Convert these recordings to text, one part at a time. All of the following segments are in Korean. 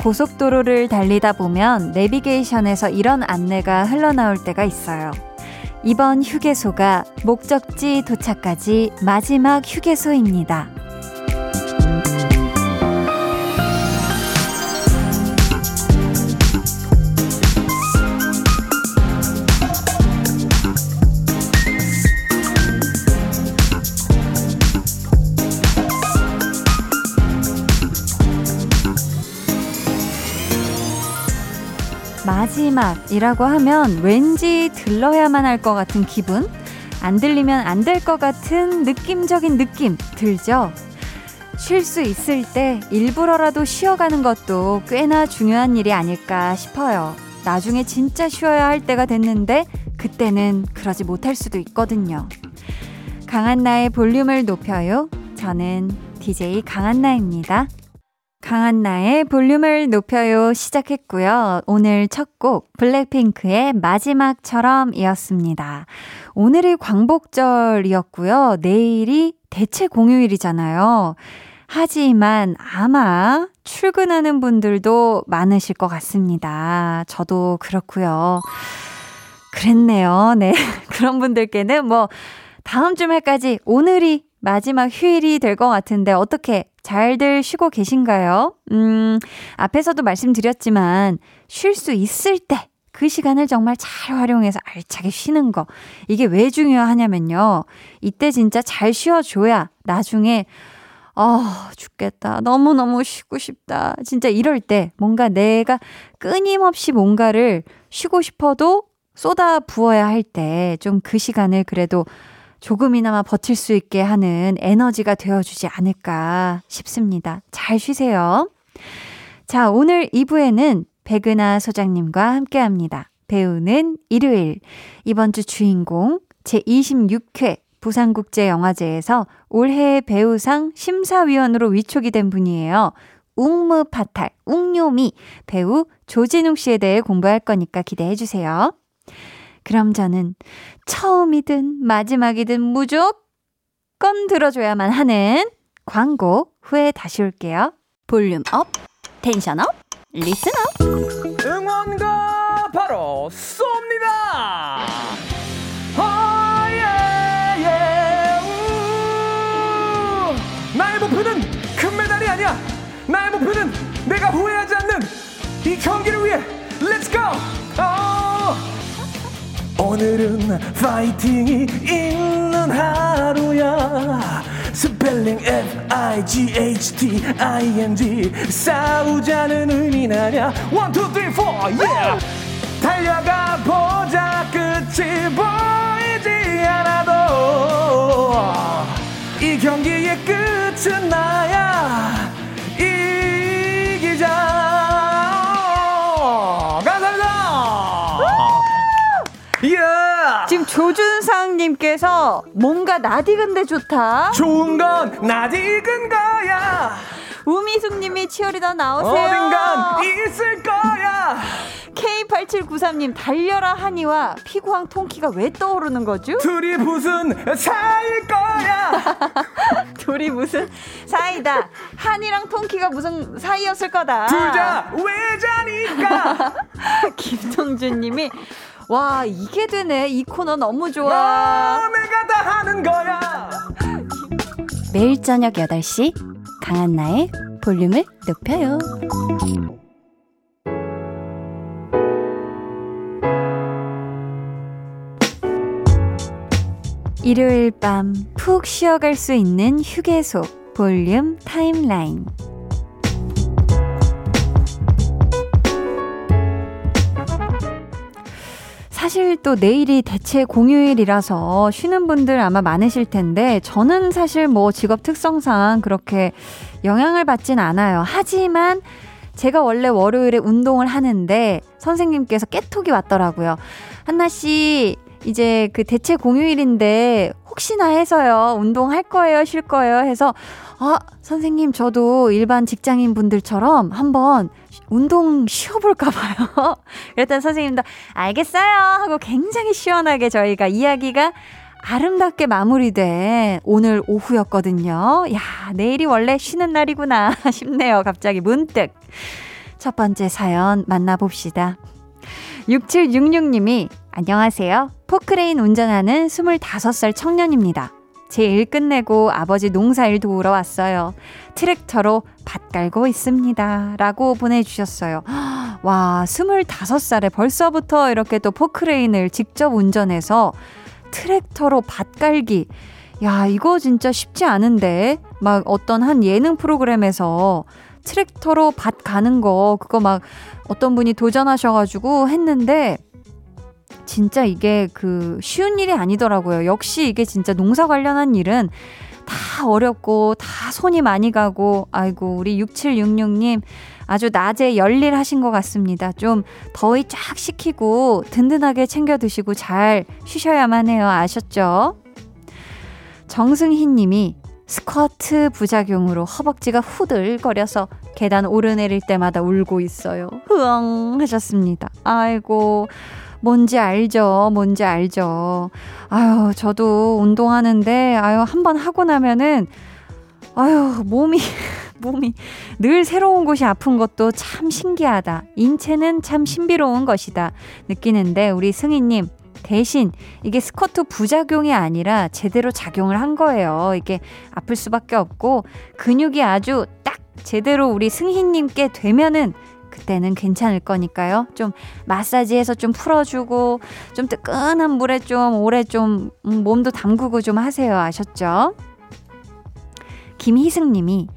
고속도로를 달리다 보면 내비게이션에서 이런 안내가 흘러나올 때가 있어요. 이번 휴게소가 목적지 도착까지 마지막 휴게소입니다. 마지막이라고 하면 왠지 들러야만 할 것 같은 기분? 안 들리면 안 될 것 같은 느낌적인 느낌 들죠? 쉴 수 있을 때 일부러라도 쉬어가는 것도 꽤나 중요한 일이 아닐까 싶어요. 나중에 진짜 쉬어야 할 때가 됐는데 그때는 그러지 못할 수도 있거든요. 강한나의 볼륨을 높여요. 저는 DJ 강한나입니다. 강한 나의 볼륨을 높여요 시작했고요. 오늘 첫 곡 블랙핑크의 마지막처럼 이었습니다. 오늘이 광복절이었고요. 내일이 대체 공휴일이잖아요. 하지만 아마 출근하는 분들도 많으실 것 같습니다. 저도 그렇고요. 그랬네요. 네. 그런 분들께는 뭐 다음 주말까지 오늘이 마지막 휴일이 될 것 같은데 어떻게 잘들 쉬고 계신가요? 음, 앞에서도 말씀드렸지만 쉴 수 있을 때 그 시간을 정말 잘 활용해서 알차게 쉬는 거. 이게 왜 중요하냐면요. 이때 진짜 잘 쉬어줘야 나중에 아, 죽겠다. 너무너무 쉬고 싶다. 진짜 이럴 때 뭔가 내가 끊임없이 뭔가를 쉬고 싶어도 쏟아 부어야 할 때 좀 그 시간을 그래도 조금이나마 버틸 수 있게 하는 에너지가 되어주지 않을까 싶습니다. 잘 쉬세요. 자, 오늘 2부에는 백은하 소장님과 함께 합니다. 배우는 일요일. 이번 주 주인공 제26회 부산국제영화제에서 올해 배우상 심사위원으로 위촉이 된 분이에요. 웅무파탈, 웅요미 배우 조진웅 씨에 대해 공부할 거니까 기대해 주세요. 그럼 저는 처음이든 마지막이든 무조건 들어줘야만 하는 광고 후에 다시 올게요. Volume up, tension up, listen up. 응원가 바로 쏩니다. Oh yeah yeah 우. 나의 목표는 금메달이 아니야. 나의 목표는 내가 후회하지 않는 이 경기를 위해 let's go. 오늘은 파이팅이 있는 하루야. 스펠링 F-I-G-H-T-I-N-G 싸우자는 아냐 One, two, three, four, yeah. 달려가 보자. 끝이 보이지 않아도 이 경기의 끝은 나 조준상님께서 뭔가 나디근데 좋다. 좋은 건 낯익은 거야. 우미숙님이 치어리더 나오세요. 어딘간 있을 거야. K8793님 달려라 하니와 피구왕 통키가 왜 떠오르는 거죠? 둘이 무슨 사이일 거야. 둘이 무슨 사이다. 한이랑 통키가 무슨 사이였을 거다. 둘 다 외자니까. 김성준님이 와 이게 되네 이 코너 너무 좋아. 어, 내가 다 하는 거야. 매일 저녁 8시 강한나의 볼륨을 높여요. 일요일 밤 푹 쉬어갈 수 있는 휴게소 볼륨 타임라인. 사실 또 내일이 대체 공휴일이라서 쉬는 분들 아마 많으실 텐데 저는 사실 뭐 직업 특성상 그렇게 영향을 받진 않아요. 하지만 제가 원래 월요일에 운동을 하는데 선생님께서 깨톡이 왔더라고요. 한나 씨 이제 그 대체 공휴일인데 혹시나 해서요 운동할 거예요 쉴 거예요 해서 아 선생님 저도 일반 직장인 분들처럼 한번 운동 쉬어볼까 봐요. 그랬더니 선생님도 알겠어요 하고 굉장히 시원하게 저희가 이야기가 아름답게 마무리된 오늘 오후였거든요. 야, 내일이 원래 쉬는 날이구나 싶네요. 갑자기 문득. 첫 번째 사연 만나봅시다. 6766님이 안녕하세요. 포크레인 운전하는 25살 청년입니다. 제 일 끝내고 아버지 농사일 도우러 왔어요. 트랙터로 밭 깔고 있습니다. 라고 보내주셨어요. 와, 25살에 벌써부터 이렇게 또 포크레인을 직접 운전해서 트랙터로 밭 깔기. 야, 이거 진짜 쉽지 않은데. 막 어떤 한 예능 프로그램에서 트랙터로 밭 가는 거, 그거 막 어떤 분이 도전하셔가지고 했는데, 진짜 이게 그 쉬운 일이 아니더라고요. 역시 이게 진짜 농사 관련한 일은 다 어렵고 다 손이 많이 가고 아이고 우리 6766님 아주 낮에 열일 하신 것 같습니다. 좀 더위 쫙 식히고 든든하게 챙겨 드시고 잘 쉬셔야만 해요. 아셨죠? 정승희 님이 스쿼트 부작용으로 허벅지가 후들거려서 계단 오르내릴 때마다 울고 있어요. 흐엉 하셨습니다. 아이고. 뭔지 알죠. 뭔지 알죠. 아유, 저도 운동하는데, 아유, 한 번 하고 나면은, 아유, 몸이, 몸이 늘 새로운 곳이 아픈 것도 참 신기하다. 인체는 참 신비로운 것이다. 느끼는데, 우리 승희님, 대신 이게 스쿼트 부작용이 아니라 제대로 작용을 한 거예요. 이게 아플 수밖에 없고, 근육이 아주 딱 제대로 우리 승희님께 되면은 그때는 괜찮을 거니까요. 좀 마사지해서 좀 풀어주고 좀 뜨끈한 물에 좀 오래 좀 음, 몸도 담그고 좀 하세요. 아셨죠? 김희승 님이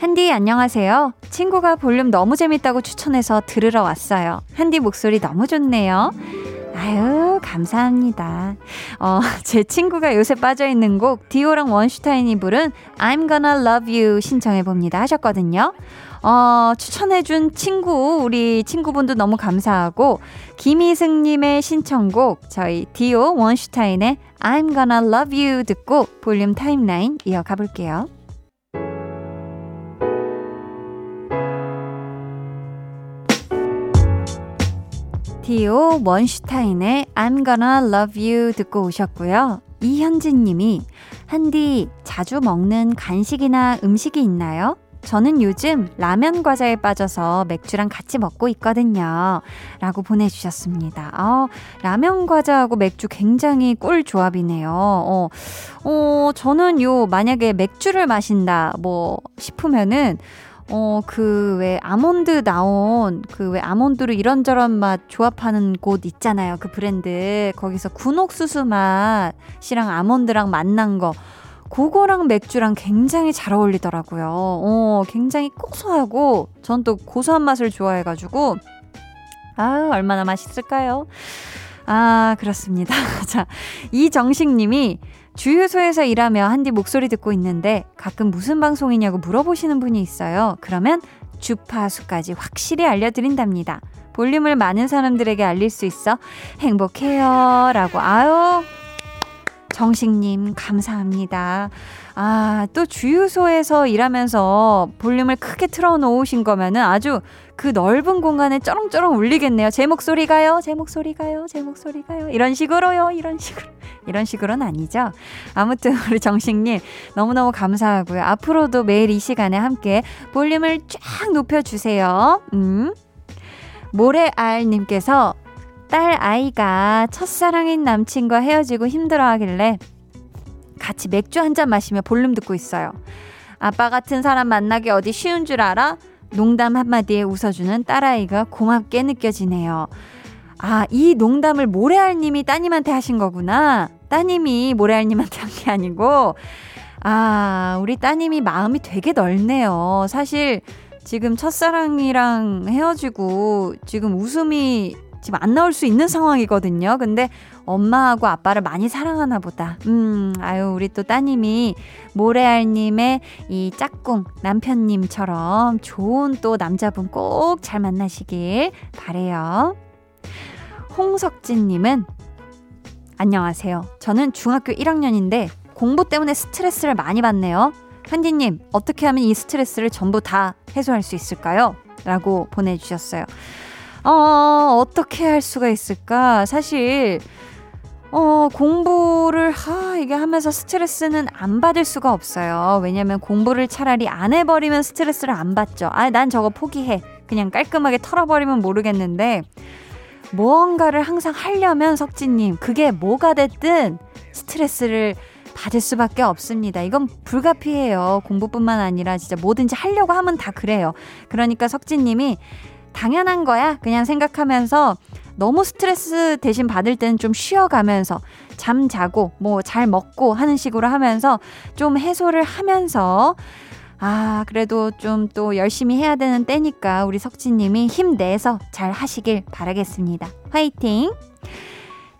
한디 안녕하세요. 친구가 볼륨 너무 재밌다고 추천해서 들으러 왔어요. 한디 목소리 너무 좋네요. 아유, 감사합니다. 어, 제 친구가 요새 빠져있는 곡, 디오랑 원슈타인이 부른 I'm gonna love you 신청해봅니다 하셨거든요. 어, 추천해준 친구, 우리 친구분도 너무 감사하고, 김희승님의 신청곡, 저희 디오 원슈타인의 I'm gonna love you 듣고 볼륨 타임라인 이어가 볼게요. 디오 원슈타인의 I'm gonna love you 듣고 오셨고요. 이현진 님이 한디 자주 먹는 간식이나 음식이 있나요? 저는 요즘 라면 과자에 빠져서 맥주랑 같이 먹고 있거든요. 라고 보내주셨습니다. 어, 라면 과자하고 맥주 굉장히 꿀 조합이네요. 어, 어, 저는 요, 만약에 맥주를 마신다, 뭐, 싶으면은, 어, 그, 왜, 아몬드 나온, 그, 왜, 아몬드로 이런저런 맛 조합하는 곳 있잖아요. 그 브랜드. 거기서 군옥수수 맛이랑 아몬드랑 만난 거. 그거랑 맥주랑 굉장히 잘 어울리더라고요. 어, 굉장히 고소하고, 전 또 고소한 맛을 좋아해 가지고, 아, 얼마나 맛있을까요? 아, 그렇습니다. 자, 이정식 님이 주유소에서 일하며 한디 목소리 듣고 있는데 가끔 무슨 방송이냐고 물어보시는 분이 있어요. 그러면 주파수까지 확실히 알려드린답니다. 볼륨을 많은 사람들에게 알릴 수 있어 행복해요. 라고. 아유, 정식님, 감사합니다. 아, 또 주유소에서 일하면서 볼륨을 크게 틀어 놓으신 거면은 아주 그 넓은 공간에 쩌렁쩌렁 울리겠네요. 제 목소리가요? 제 목소리가요? 제 목소리가요? 이런 식으로요? 이런 식으로. 이런 식으로는 아니죠. 아무튼 우리 정식님 너무너무 감사하고요. 앞으로도 매일 이 시간에 함께 볼륨을 쫙 높여주세요. 음. 모래알님께서 딸 아이가 첫사랑인 남친과 헤어지고 힘들어 하길래 같이 맥주 한 잔 마시며 볼륨 듣고 있어요. 아빠 같은 사람 만나기 어디 쉬운 줄 알아? 농담 한마디에 웃어주는 딸아이가 고맙게 느껴지네요. 아, 이 농담을 모래알님이 따님한테 하신 거구나. 따님이 모래알님한테 한 게 아니고, 아, 우리 따님이 마음이 되게 넓네요. 사실 지금 첫사랑이랑 헤어지고 지금 웃음이 지금 안 나올 수 있는 상황이거든요. 근데 엄마하고 아빠를 많이 사랑하나 보다. 음, 아유, 우리 또 따님이 모래알님의 이 짝꿍 남편님처럼 좋은 또 남자분 꼭 잘 만나시길 바래요. 홍석진님은 안녕하세요. 저는 중학교 1학년인데 공부 때문에 스트레스를 많이 받네요. 한디님, 어떻게 하면 이 스트레스를 전부 다 해소할 수 있을까요? 라고 보내주셨어요. 어, 어떻게 할 수가 있을까? 사실, 어, 공부를, 하, 이게 하면서 스트레스는 안 받을 수가 없어요. 왜냐면 공부를 차라리 안 해버리면 스트레스를 안 받죠. 아, 난 저거 포기해. 그냥 깔끔하게 털어버리면 모르겠는데 무언가를 항상 하려면 석진님 그게 뭐가 됐든 스트레스를 받을 수밖에 없습니다. 이건 불가피해요. 공부뿐만 아니라 진짜 뭐든지 하려고 하면 다 그래요. 그러니까 석진님이 당연한 거야. 그냥 생각하면서 너무 스트레스 대신 받을 때는 좀 쉬어가면서 잠 자고 뭐 잘 먹고 하는 식으로 하면서 좀 해소를 하면서 아, 그래도 좀 또 열심히 해야 되는 때니까 우리 석진님이 힘내서 잘 하시길 바라겠습니다. 화이팅!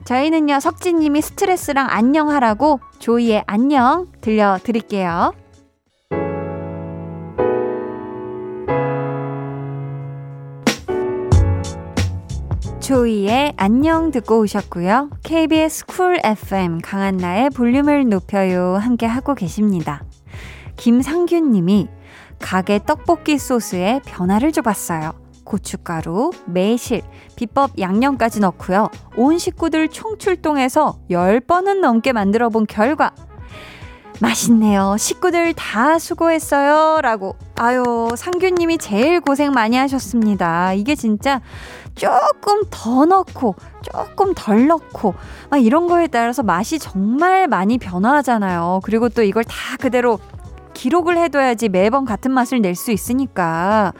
저희는요, 석진님이 스트레스랑 안녕하라고 조이의 안녕 들려드릴게요. 조이의 안녕 듣고 오셨고요. KBS 쿨 FM 강한나의 볼륨을 높여요 함께 하고 계십니다. 김상균 님이 가게 떡볶이 소스에 변화를 줘봤어요. 고춧가루, 매실, 비법 양념까지 넣고요. 온 식구들 총출동해서 10번은 넘게 만들어 본 결과 맛있네요. 식구들 다 수고했어요. 라고. 아유, 상규님이 제일 고생 많이 하셨습니다. 이게 진짜 조금 더 넣고, 조금 덜 넣고, 막 이런 거에 따라서 맛이 정말 많이 변화하잖아요. 그리고 또 이걸 다 그대로 기록을 해둬야지 매번 같은 맛을 낼 수 있으니까.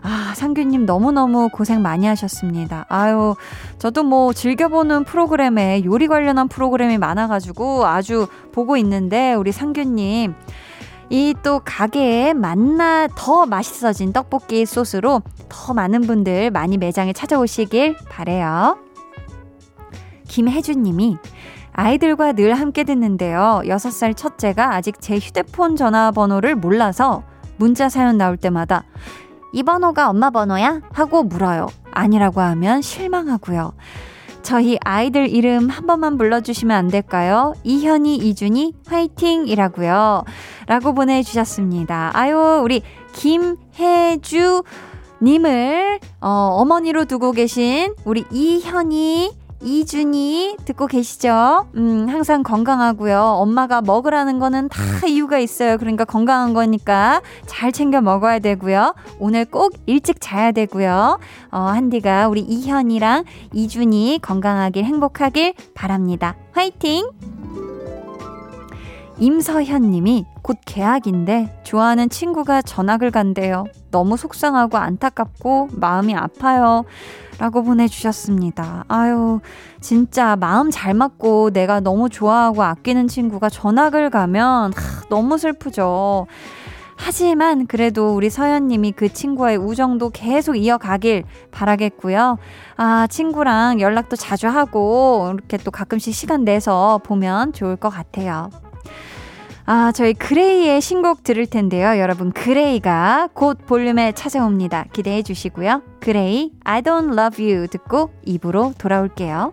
아, 상규님 너무너무 고생 많이 하셨습니다. 아유, 저도 뭐 즐겨보는 프로그램에 요리 관련한 프로그램이 많아가지고 아주 보고 있는데, 우리 상규님. 이 또 가게에 맛나 더 맛있어진 떡볶이 소스로 더 많은 분들 많이 매장에 찾아오시길 바래요. 김혜준 님이 아이들과 늘 함께 듣는데요. 6살 첫째가 아직 제 휴대폰 전화번호를 몰라서 문자 사연 나올 때마다 이 번호가 엄마 번호야? 하고 물어요. 아니라고 하면 실망하고요. 저희 아이들 이름 한 번만 불러주시면 안 될까요? 이현이, 이준이, 화이팅이라고요. 라고 보내주셨습니다. 아유, 우리 김혜주 님을, 어, 어머니로 두고 계신 우리 이현이, 이준이 듣고 계시죠? 음, 항상 건강하고요. 엄마가 먹으라는 거는 다 이유가 있어요. 그러니까 건강한 거니까 잘 챙겨 먹어야 되고요. 오늘 꼭 일찍 자야 되고요. 어, 한디가 우리 이현이랑 이준이 건강하길 행복하길 바랍니다. 화이팅! 임서현 님이 곧 개학인데 좋아하는 친구가 전학을 간대요. 너무 속상하고 안타깝고 마음이 아파요. 라고 보내주셨습니다. 아유, 진짜 마음 잘 맞고 내가 너무 좋아하고 아끼는 친구가 전학을 가면 하, 너무 슬프죠. 하지만 그래도 우리 서연님이 그 친구와의 우정도 계속 이어가길 바라겠고요. 아, 친구랑 연락도 자주 하고 이렇게 또 가끔씩 시간 내서 보면 좋을 것 같아요. 아, 저희 그레이의 신곡 들을 텐데요. 여러분, 그레이가 곧 볼륨에 찾아옵니다. 기대해 주시고요. 그레이, I don't love you 듣고 2부로 돌아올게요.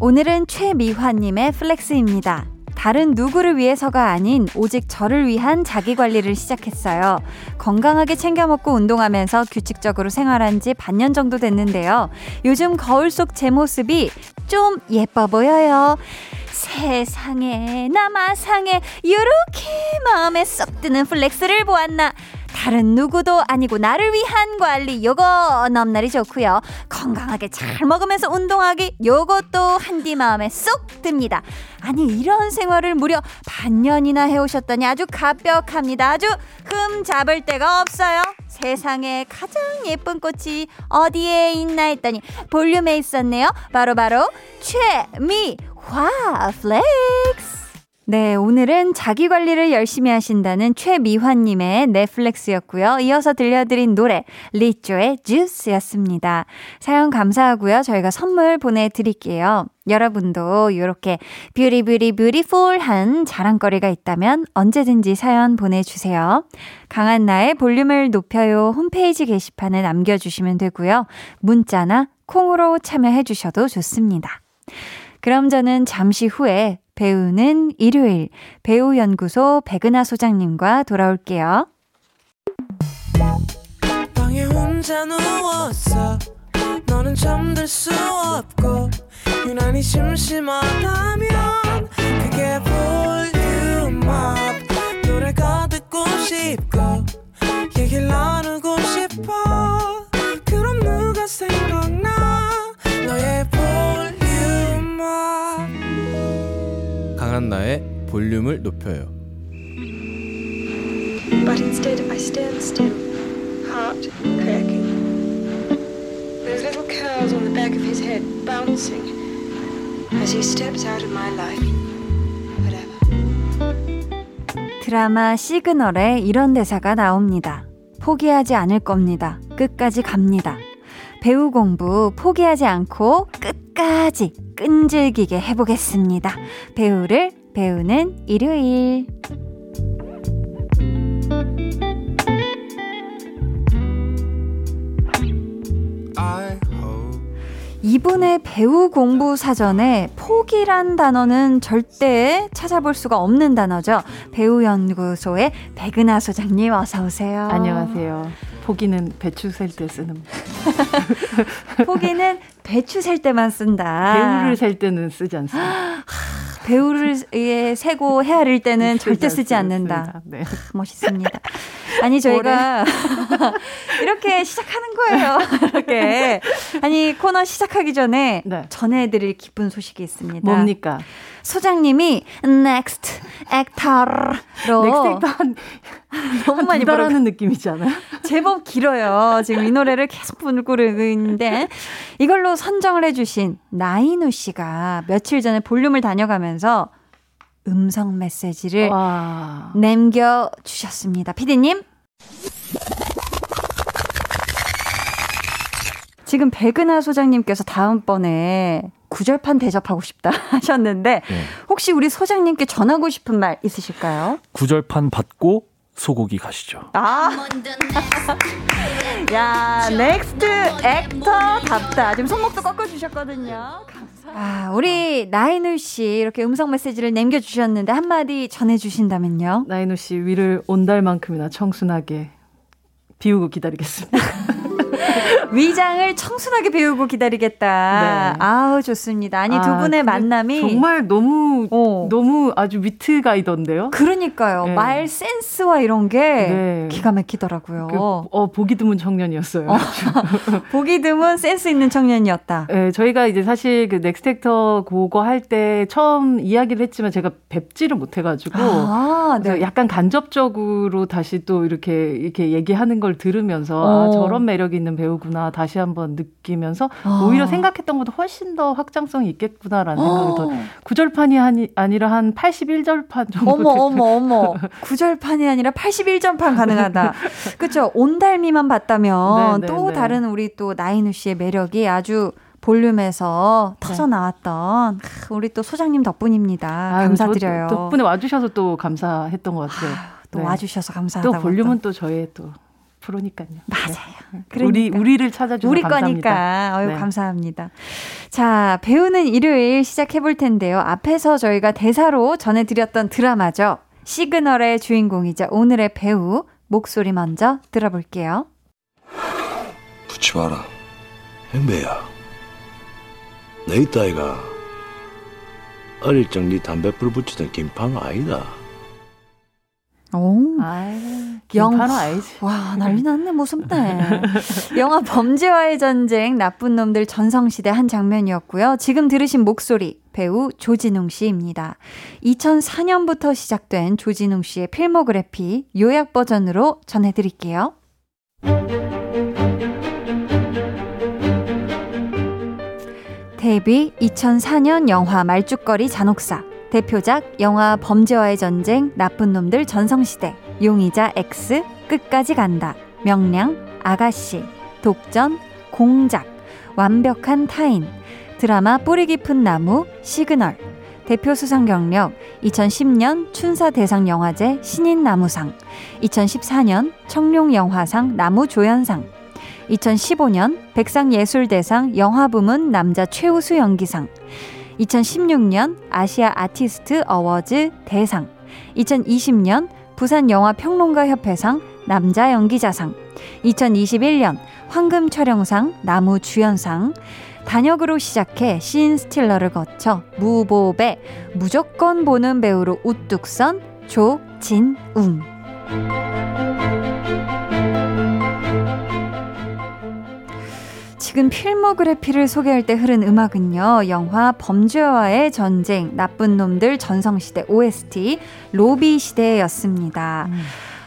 오늘은 최미화님의 flex입니다. 다른 누구를 위해서가 아닌 오직 저를 위한 자기 관리를 시작했어요. 건강하게 챙겨 먹고 운동하면서 규칙적으로 생활한 지 반년 정도 됐는데요. 요즘 거울 속 제 모습이 좀 예뻐 보여요. 세상에나 마상에 이렇게 마음에 쏙 드는 flex를 보았나 다른 누구도 아니고 나를 위한 관리 요거 넘나리 좋고요. 건강하게 잘 먹으면서 운동하기 요것도 한디 마음에 쏙 듭니다. 아니 이런 생활을 무려 반년이나 해오셨더니 아주 완벽합니다. 아주 흠 잡을 데가 없어요. 세상에 가장 예쁜 꽃이 어디에 있나 했더니 볼륨에 있었네요. 바로바로 바로 최미화 flex. 네, 오늘은 자기 관리를 열심히 하신다는 최미화님의 flex였고요. 이어서 들려드린 노래 리조의 Juice였습니다. 사연 감사하고요. 저희가 선물 보내드릴게요. 여러분도 이렇게 beauti beauti beautiful한 자랑거리가 있다면 언제든지 사연 보내주세요. 강한나의 볼륨을 높여요 홈페이지 게시판에 남겨주시면 되고요. 문자나 콩으로 참여해 주셔도 좋습니다. 그럼 저는 잠시 후에 배우는 일요일 배우연구소 백은하 소장님과 돌아올게요. 한나의 볼륨을 높여요. But instead I stand still, heart cracking. Those little curls on the back of his head bouncing as he steps out of my life. Whatever. 드라마 시그널에 이런 대사가 나옵니다. 포기하지 않을 겁니다. 끝까지 갑니다. 배우 공부 포기하지 않고 끝까지 끈질기게 해보겠습니다. 배우를 배우는 일요일. 이분의 배우 공부 사전에 포기란 단어는 절대 찾아볼 수가 없는 단어죠. 배우연구소의 백은하 소장님 어서 오세요. 안녕하세요. 포기는 배추 셀 때 쓰는. 포기는 배추 셀 때만 쓴다. 배우를 셀 때는 쓰지 않습니다. 배우를 예, 세고 헤아릴 때는 절대 쓰지 않는다. 네. 멋있습니다. 아니 저희가 이렇게 시작하는 거예요. 이렇게 아니 코너 시작하기 전에 네. 전해드릴 기쁜 소식이 있습니다. 뭡니까? 소장님이 next actor 너무 많이 부르는 느낌이지 않아요? 제법 길어요. 지금 이 노래를 계속 부르고 있는데 이걸로 선정을 해주신 나인우 씨가 며칠 전에 볼륨을 다녀가면서 음성 메시지를 와. 남겨주셨습니다. 피디님. 지금 백은하 소장님께서 다음번에 구절판 대접하고 싶다 하셨는데 네. 혹시 우리 소장님께 전하고 싶은 말 있으실까요? 구절판 받고 소고기 가시죠. 아. 야, next actor답다. 지금 손목도 꺾어 주셨거든요. 아, 우리 나인우 씨 이렇게 음성 메시지를 남겨 주셨는데 한마디 전해 주신다면요. 나인우 씨 위를 온달만큼이나 청순하게 비우고 기다리겠습니다. 위장을 청순하게 비우고 기다리겠다. 네. 아우 좋습니다. 아니 아, 두 분의 만남이 정말 너무 어. 너무 아주 위트 guy던데요. 그러니까요. 네. 말 센스와 이런 게 네. 기가 막히더라고요. 그, 어 보기 드문 청년이었어요. 어. 보기 드문 센스 있는 청년이었다. 네, 저희가 이제 사실 그 넥스텍터 그거 할 때 처음 이야기를 했지만 제가 뵙지를 못해가지고 아, 네. 약간 간접적으로 다시 또 이렇게 이렇게 얘기하는 걸 들으면서 아, 어. 아, 저런 매력 있는 배우구나 다시 한번 느끼면서 아. 오히려 생각했던 것보다 훨씬 더 확장성이 있겠구나라는 생각이 더 어. 구절판이 아니, 아니라 한 81절판 정도 어머 어머 어머 구절판이 아니라 81절판 가능하다. 그렇죠. 온달미만 봤다면 네, 네, 또 네. 다른 우리 또 나인우 씨의 매력이 아주 볼륨에서 네. 터져 나왔던 우리 또 소장님 덕분입니다. 아유, 감사드려요. 덕분에 와주셔서 또 감사했던 것 같아요. 아, 또 네. 와주셔서 감사하다고. 또 볼륨은 또 저의 또 프로니까요. 맞아요. 네. 그러니까. 우리 우리를 찾아주셔서 우리 감사합니다. 거니까. 어유 네. 감사합니다. 자, 배우는 일요일 시작해 볼 텐데요. 앞에서 저희가 대사로 전해 드렸던 드라마죠. 시그널의 주인공이자 오늘의 배우 목소리 먼저 들어볼게요. 붙지 마라. 행배야. 내 따위가 어릴 적 네 담배불 붙이던 김팡 아니다. 오. 영화 알지. 와, 난리 났네, 무섭네. 영화 범죄와의 전쟁, 나쁜 놈들 전성시대 한 장면이었고요. 지금 들으신 목소리, 배우 조진웅 씨입니다. 2004년부터 시작된 조진웅 씨의 필모그래피 요약 버전으로 전해드릴게요. 데뷔 2004년 영화 말죽거리 잔혹사. 대표작 영화 범죄와의 전쟁, 나쁜 놈들 전성시대, 용의자 X, 끝까지 간다, 명량, 아가씨, 독전, 공작, 완벽한 타인, 드라마 뿌리 깊은 나무, 시그널, 대표 수상 경력 2010년 춘사 대상 영화제 신인 남우상, 2014년 청룡 영화상 남우 조연상, 2015년 백상예술대상 영화 부문 남자 최우수 연기상, 2016년 아시아 아티스트 어워즈 대상, 2020년 부산 영화 평론가 협회상 남자 연기자상, 2021년 황금 촬영상 나무 주연상, 단역으로 시작해 신 스틸러를 거쳐 무보배 무조건 보는 배우로 우뚝 선 조진웅. 지금 필모그래피를 소개할 때 흐른 음악은요, 영화 범죄와의 전쟁, 나쁜 놈들 전성시대 OST, 로비 시대였습니다. 음.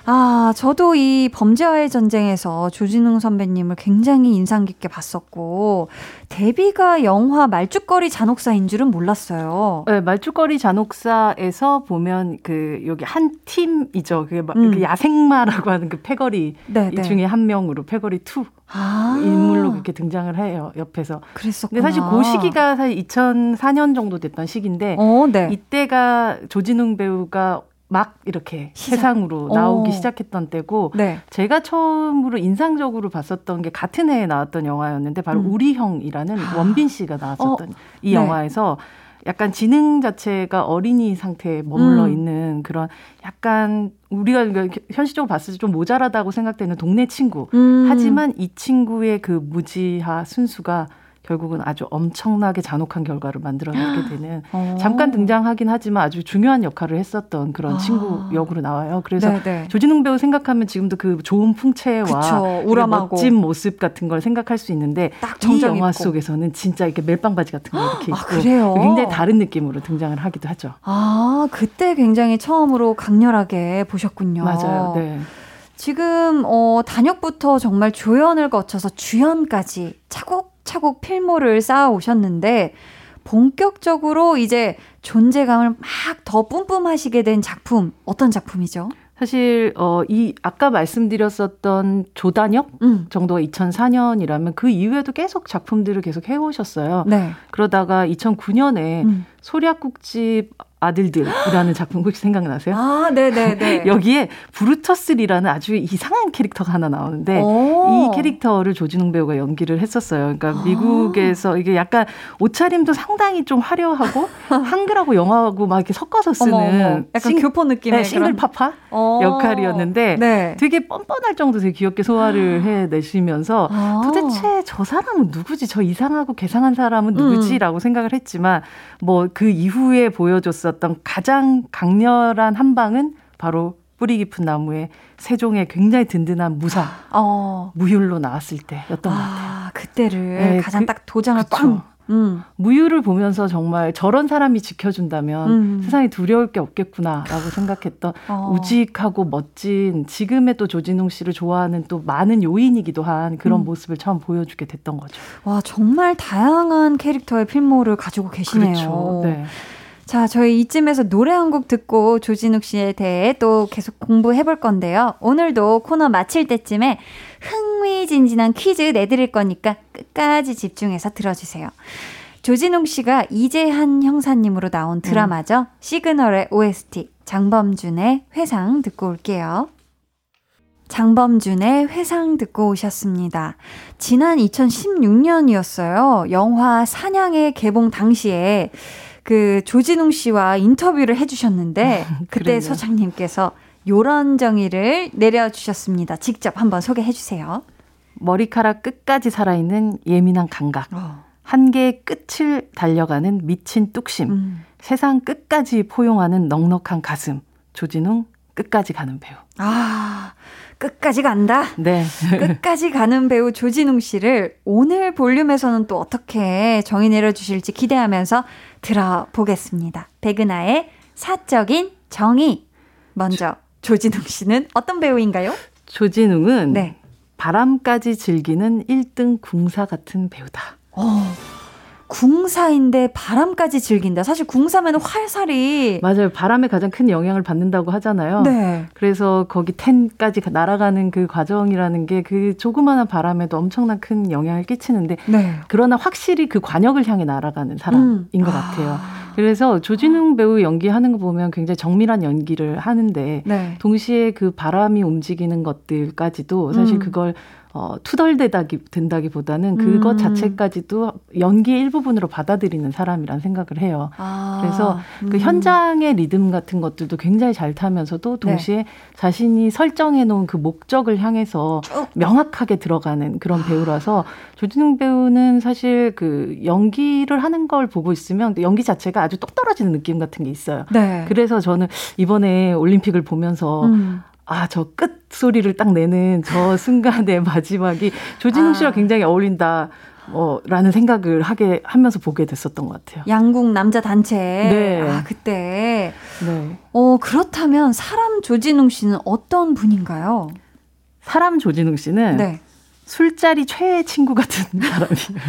아, 저도 이 범죄와의 전쟁에서 조진웅 선배님을 굉장히 인상 깊게 봤었고, 데뷔가 영화 말죽거리 잔혹사인 줄은 몰랐어요. 네, 말죽거리 잔혹사에서 보면 그, 여기 한 팀이죠. 그게 음. 그 야생마라고 하는 그 패거리 네, 이 네. 중에 한 명으로 패거리 2. 아. 인물로 그렇게 등장을 해요 옆에서. 그랬었구나. 근데 사실 그 시기가 사실 2004년 정도 됐던 시기인데 어, 네. 이때가 조진웅 배우가 막 이렇게 시작. 세상으로 나오기 오. 어. 시작했던 때고 네. 제가 처음으로 인상적으로 봤었던 게 같은 해에 나왔던 영화였는데 바로 음. 우리 형이라는 아. 원빈 씨가 나왔었던 어. 이 네. 영화에서 약간 지능 자체가 어린이 상태에 머물러 음. 있는 그런 약간 우리가 현실적으로 봤을 때 좀 모자라다고 생각되는 동네 친구. 음. 하지만 이 친구의 그 무지하 순수가 결국은 아주 엄청나게 잔혹한 결과를 만들어내게 되는 어. 잠깐 등장하긴 하지만 아주 중요한 역할을 했었던 그런 아. 친구 역으로 나와요. 그래서 네네. 네. 조진웅 배우 생각하면 지금도 그 좋은 풍채와 멋진 모습 같은 걸 생각할 수 있는데 이 영화 있고. 속에서는 진짜 이렇게 멜빵 바지 같은 거 이렇게 아, 입고 아, 굉장히 다른 느낌으로 등장을 하기도 하죠. 아 그때 굉장히 처음으로 강렬하게 보셨군요. 맞아요. 네. 지금 어 단역부터 정말 조연을 거쳐서 주연까지 차곡 차곡차곡 필모를 쌓아 오셨는데 본격적으로 이제 존재감을 막 더 뿜뿜하시게 된 작품 어떤 작품이죠? 사실 어 이 아까 말씀드렸었던 조단역 음. 정도가 2004년이라면 그 이후에도 계속 작품들을 계속 해오셨어요. 네. 그러다가 2009년에 음. 소략국집 아들들이라는 작품 혹시 생각나세요? 아, 네네네. 네. 여기에 브루터스리라는 아주 이상한 캐릭터가 하나 나오는데 오. 이 캐릭터를 조진웅 배우가 연기를 했었어요. 그러니까 아. 미국에서 이게 약간 옷차림도 상당히 좀 화려하고 한글하고 영어하고 막 이렇게 섞어서 쓰는 어머, 어머. 약간 싱, 교포 느낌의 네, 싱글파파 어. 역할이었는데 네. 되게 뻔뻔할 정도 되게 귀엽게 소화를 아. 해내시면서 아. 도대체 저 사람은 누구지? 저 이상하고 개상한 사람은 누구지?라고 음. 생각을 했지만 뭐 그 이후에 보여줬었 있었던 가장 강렬한 한 방은 바로 뿌리 깊은 나무의 세종의 굉장히 든든한 무사 어. 무율로 나왔을 때였던 아, 것 같아요. 그때를 네, 가장 그, 딱 도장을 꽝. 음. 무유를 보면서 정말 저런 사람이 지켜준다면 음. 세상에 두려울 게 없겠구나라고 생각했던 어. 우직하고 멋진 지금의 또 조진웅 씨를 좋아하는 또 많은 요인이기도 한 그런 음. 모습을 처음 보여주게 됐던 거죠. 와 정말 다양한 캐릭터의 필모를 가지고 계시네요. 그렇죠. 네. 자, 저희 이쯤에서 노래 한 곡 듣고 조진욱 씨에 대해 또 계속 공부해 볼 건데요. 오늘도 코너 마칠 때쯤에 흥미진진한 퀴즈 내드릴 거니까 끝까지 집중해서 들어주세요. 조진웅 씨가 이재한 형사님으로 나온 드라마죠. 음. 시그널의 OST 장범준의 회상 듣고 올게요. 장범준의 회상 듣고 오셨습니다. 지난 2016년이었어요. 영화 사냥의 개봉 당시에 그 조진웅 씨와 인터뷰를 해주셨는데 그때 소장님께서 요런 정의를 내려주셨습니다. 직접 한번 소개해 주세요. 머리카락 끝까지 살아있는 예민한 감각. 어. 한계의 끝을 달려가는 미친 뚝심. 음. 세상 끝까지 포용하는 넉넉한 가슴. 조진웅 끝까지 가는 배우. 아, 끝까지 간다? 네. 끝까지 가는 배우 조진웅 씨를 오늘 볼륨에서는 또 어떻게 정의 내려주실지 기대하면서 들어보겠습니다. 백은하의 사적인 정의. 먼저 조진웅 씨는 어떤 배우인가요? 조진웅은 네. 바람까지 즐기는 1등 궁사 같은 배우다. 어, 궁사인데 바람까지 즐긴다. 사실 궁사면 활살이 맞아요. 바람에 가장 큰 영향을 받는다고 하잖아요. 네. 그래서 거기 텐까지 날아가는 그 과정이라는 게 그 조그마한 바람에도 엄청난 큰 영향을 끼치는데 네. 그러나 확실히 그 관역을 향해 날아가는 사람인 음. 것 같아요. 아. 그래서 조진웅 배우 연기하는 거 보면 굉장히 정밀한 연기를 하는데 네. 동시에 그 바람이 움직이는 것들까지도 사실 음. 그걸 어, 투덜대다기 된다기보다는 그것 음. 자체까지도 연기의 일부분으로 받아들이는 사람이란 생각을 해요. 아, 그래서 그 음. 그 현장의 리듬 같은 것들도 굉장히 잘 타면서도 동시에 네. 자신이 설정해 놓은 그 목적을 향해서 쭉. 명확하게 들어가는 그런 배우라서 조진웅 배우는 사실 그 연기를 하는 걸 보고 있으면 연기 자체가 아주 똑 떨어지는 느낌 같은 게 있어요. 네. 그래서 저는 이번에 올림픽을 보면서 음. 아, 저 끝 소리를 딱 내는 저 순간의 마지막이 조진웅 씨랑 아. 굉장히 어울린다. 어, 라는 생각을 하게 하면서 보게 됐었던 것 같아요. 양궁 남자 단체. 네. 아, 그때. 네. 어, 그렇다면 사람 조진웅 씨는 어떤 분인가요? 사람 조진웅 씨는 네. 술자리 최애 친구 같은 사람이에요.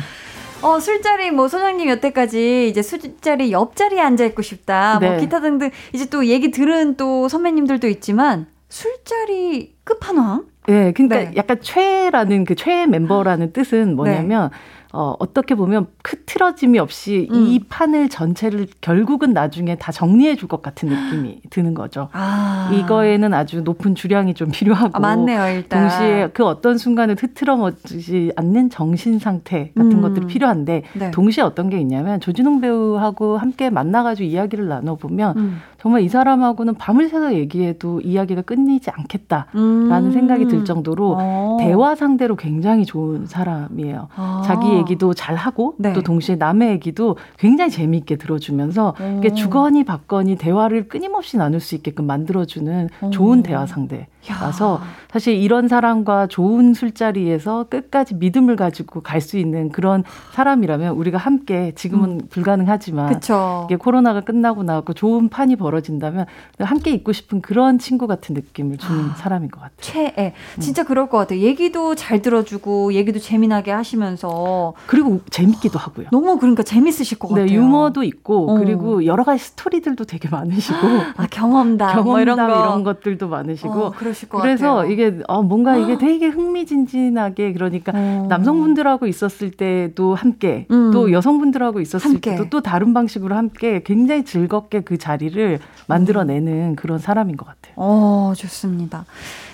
어, 술자리 뭐 소장님 여태까지 이제 술자리 옆자리에 앉아 있고 싶다. 뭐 네. 뭐 기타 등등 이제 또 얘기 들은 또 선배님들도 있지만 술자리 끝판왕? 네, 그러니까 네. 약간 최라는 그최 멤버라는 뜻은 뭐냐면 네. 어, 어떻게 보면 흐트러짐이 없이 음. 이 판을 전체를 결국은 나중에 다 정리해 줄 것 같은 느낌이 드는 거죠. 아. 이거에는 아주 높은 주량이 좀 필요하고. 아, 맞네요, 일단. 동시에 그 어떤 순간에 흐트러지지 않는 정신 상태 같은 음. 것들이 필요한데, 네. 동시에 어떤 게 있냐면 조진웅 배우하고 함께 만나 가지고 이야기를 나눠 보면, 음. 정말 이 사람하고는 밤을 새서 얘기해도 이야기가 끊이지 않겠다라는 음. 생각이 들 정도로 어. 대화 상대로 굉장히 좋은 사람이에요. 아. 자기 얘기도 잘 하고 네. 또 동시에 남의 얘기도 굉장히 재미있게 들어주면서 이게 주거니 받거니 대화를 끊임없이 나눌 수 있게끔 만들어주는 좋은 대화 상대 라서 사실 이런 사람과 좋은 술자리에서 끝까지 믿음을 가지고 갈 수 있는 그런 사람이라면 우리가 함께 지금은 음. 불가능하지만 그쵸. 이게 코로나가 끝나고 나고 좋은 판이 벌어 벌어진다면 함께 있고 싶은 그런 친구 같은 느낌을 주는 아, 사람인 것 같아요. 최애. 진짜 음. 그럴 것 같아요. 얘기도 잘 들어주고 얘기도 재미나게 하시면서 그리고 재밌기도 하고요. 너무 그러니까 재밌으실 것 네, 같아요. 유머도 있고 어. 그리고 여러 가지 스토리들도 되게 많으시고 아, 경험담, 경험담 뭐 이런, 이런, 것들도 많으시고 어, 그 러실 것 그래서 같아요. 이게 어, 뭔가 이게 되게 흥미진진하게 그러니까 어. 남성분들하고 있었을 때도 함께 음. 또 여성분들하고 있었을 함께. 때도 또 다른 방식으로 함께 굉장히 즐겁게 그 자리를 만들어내는 그런 사람인 것 같아요. 어, 좋습니다.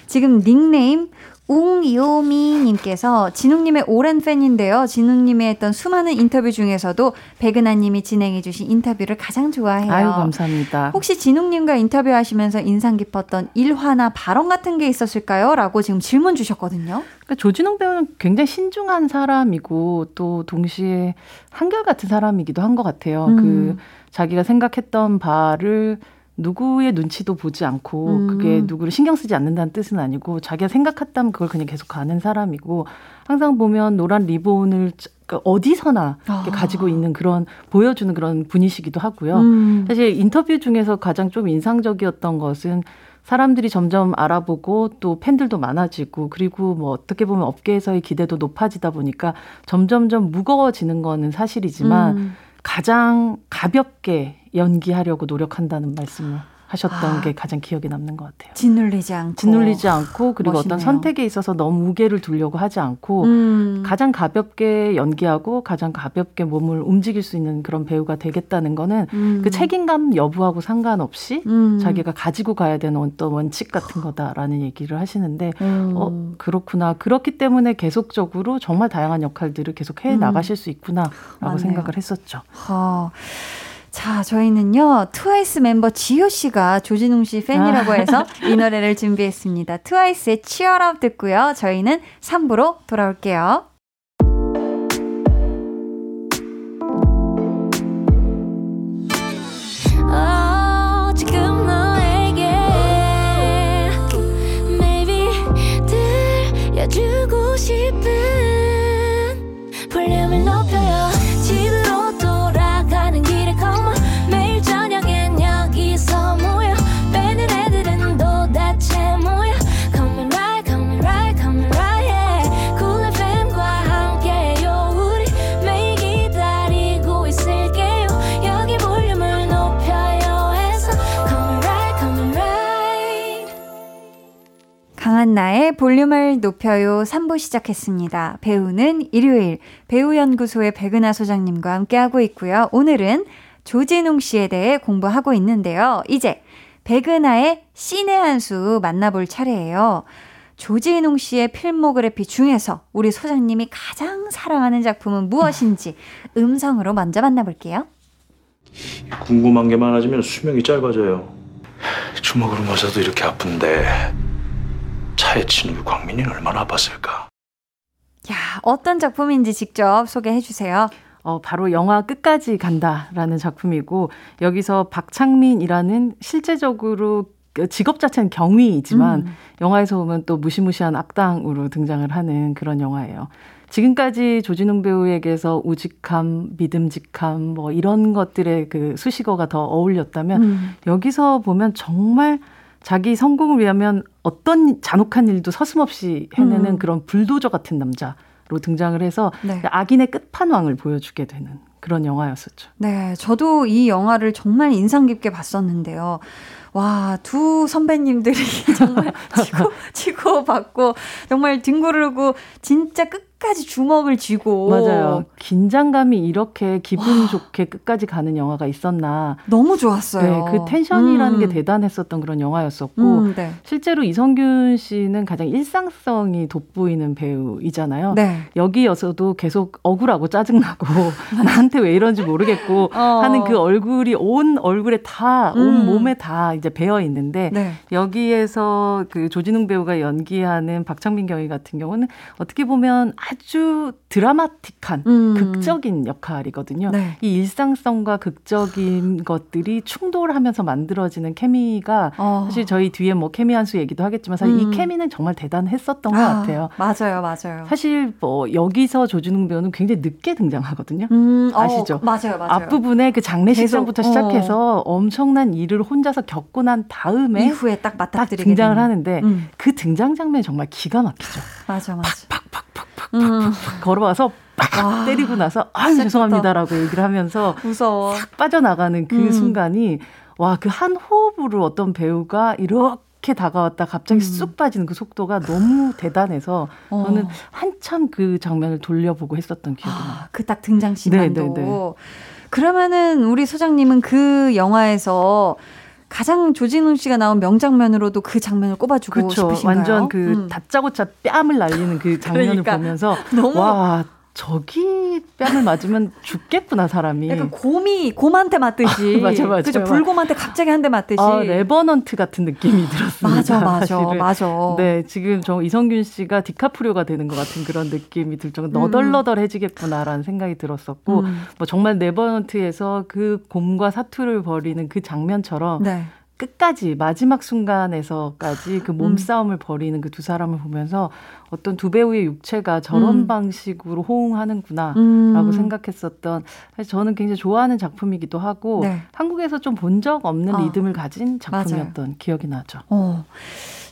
지금 닉네임 웅요미님께서 진웅님의 오랜 팬인데요. 진웅님이 했던 수많은 인터뷰 중에서도 백은하님이 진행해주신 인터뷰를 가장 좋아해요. 아유, 감사합니다. 혹시 진웅님과 인터뷰하시면서 인상 깊었던 일화나 발언 같은 게 있었을까요? 라고 지금 질문 주셨거든요. 그러니까 조진웅 배우는 굉장히 신중한 사람이고 또 동시에 한결 같은 사람이기도 한 것 같아요. 음. 그 자기가 생각했던 바를 누구의 눈치도 보지 않고 음. 그게 누구를 신경 쓰지 않는다는 뜻은 아니고 자기가 생각했다면 그걸 그냥 계속 가는 사람이고 항상 보면 노란 리본을 그 어디서나 아. 가지고 있는 그런 보여주는 그런 분이시기도 하고요. 음. 사실 인터뷰 중에서 가장 좀 인상적이었던 것은 사람들이 점점 알아보고 또 팬들도 많아지고 그리고 뭐 어떻게 보면 업계에서의 기대도 높아지다 보니까 점점점 무거워지는 거는 사실이지만 음. 가장 가볍게 연기하려고 노력한다는 말씀을 하셨던 아, 게 가장 기억에 남는 것 같아요. 짓눌리지 않고. 짓눌리지 않고 그리고 멋있네요. 어떤 선택에 있어서 너무 무게를 두려고 하지 않고 음. 가장 가볍게 연기하고 가장 가볍게 몸을 움직일 수 있는 그런 배우가 되겠다는 거는 음. 그 책임감 여부하고 상관없이 음. 자기가 가지고 가야 되는 어떤 원칙 같은 거다라는 얘기를 하시는데 음. 어 그렇구나. 그렇기 때문에 계속적으로 정말 다양한 역할들을 계속 해 음. 나가실 수 있구나라고 생각을 했었죠. 어. 자, 저희는요, 트와이스 멤버 지효 씨가 조진웅 씨 팬이라고 해서 이 노래를 준비했습니다. 트와이스의 치얼업 듣고요. 저희는 3부로 돌아올게요. 강한나의 볼륨을 높여요 3부 시작했습니다. 배우는 일요일 배우연구소의 백은하 소장님과 함께하고 있고요. 오늘은 조진웅 씨에 대해 공부하고 있는데요. 이제 백은하의 신의 한 수 만나볼 차례예요. 조진웅 씨의 필모그래피 중에서 우리 소장님이 가장 사랑하는 작품은 무엇인지 음성으로 먼저 만나볼게요. 궁금한 게 많아지면 수명이 짧아져요. 주먹으로 맞아도 이렇게 아픈데 차에 치는 우리 광민이는 얼마나 아팠을까? 야, 어떤 작품인지 직접 소개해 주세요. 어, 바로 영화 끝까지 간다라는 작품이고 여기서 박창민이라는 실제적으로 그 직업 자체는 경위이지만 음. 영화에서 보면 또 무시무시한 악당으로 등장을 하는 그런 영화예요. 지금까지 조진웅 배우에게서 우직함, 믿음직함 뭐 이런 것들의 그 수식어가 더 어울렸다면 음. 여기서 보면 정말 자기 성공을 위하면 어떤 잔혹한 일도 서슴없이 해내는 음. 그런 불도저 같은 남자로 등장을 해서 네. 악인의 끝판왕을 보여주게 되는 그런 영화였었죠. 네, 저도 이 영화를 정말 인상 깊게 봤었는데요. 와, 두 선배님들이 정말 치고, 치고 받고, 정말 뒹구르고, 진짜 끝 끝까지 주먹을 쥐고 맞아요. 긴장감이 이렇게 기분 와. 좋게 끝까지 가는 영화가 있었나 너무 좋았어요. 네, 그 텐션이라는 음. 게 대단했었던 그런 영화였었고 음, 네. 실제로 이성균 씨는 가장 일상성이 돋보이는 배우이잖아요. 네. 여기여서도 계속 억울하고 짜증나고 나한테 왜 이런지 모르겠고 어. 하는 그 얼굴이 온 얼굴에 다온 음. 몸에 다 이제 배어 있는데 네. 여기에서 그 조진웅 배우가 연기하는 박창민 경위 같은 경우는 어떻게 보면 아주 드라마틱한 음. 극적인 역할이거든요. 네. 이 일상성과 극적인 것들이 충돌하면서 만들어지는 케미가 어. 사실 저희 뒤에 뭐 케미 한수 얘기도 하겠지만 사실 음. 이 케미는 정말 대단했었던 아, 것 같아요. 맞아요, 맞아요. 사실 뭐 여기서 조준웅 배우는 굉장히 늦게 등장하거든요. 음, 어, 아시죠? 어, 맞아요, 맞아요. 앞부분에 그 장례식장부터 시작해서 어. 엄청난 일을 혼자서 겪고 난 다음에 이후에 딱 맞닥뜨리게 등장을. 하는데 음. 그 등장 장면이 정말 기가 막히죠. 맞아, 맞아. 팍팍팍팍 음. 걸어와서 빡 때리고 나서 아 죄송합니다라고 얘기를 하면서 무서워. 싹 빠져나가는 그 음. 순간이 와 그 한 호흡으로 어떤 배우가 이렇게 다가왔다 갑자기 음. 쑥 빠지는 그 속도가 너무 대단해서 어. 저는 한참 그 장면을 돌려보고 했었던 기억이 아, 나요. 그 딱 등장 시간도. 네네네. 그러면은 우리 소장님은 그 영화에서 가장 조진웅 씨가 나온 명장면으로도 그 장면을 꼽아주고 그렇죠. 싶으신가요? 완전 그 음. 다짜고짜 뺨을 날리는 그 장면을 그러니까 보면서 너무 와 저기 뺨을 맞으면 죽겠구나 사람이. 약간 곰이 곰한테 맞듯이. 맞아 맞아. 그죠 불곰한테 갑자기 한 대 맞듯이. 아, Revenant 같은 느낌이 들었습니다. 맞아 맞아 사실은. 맞아. 네 지금 저 이선균 씨가 디카프리오가 되는 것 같은 그런 느낌이 들 정도 너덜너덜해지겠구나라는 생각이 들었었고 음. 뭐 정말 Revenant에서 그 곰과 사투를 벌이는 그 장면처럼. 네. 끝까지 마지막 순간에서까지 그 몸싸움을 음. 벌이는 그 두 사람을 보면서 어떤 두 배우의 육체가 저런 음. 방식으로 호응하는구나라고 음. 생각했었던 사실 저는 굉장히 좋아하는 작품이기도 하고 네. 한국에서 좀 본 적 없는 아. 리듬을 가진 작품이었던 맞아요. 기억이 나죠. 어.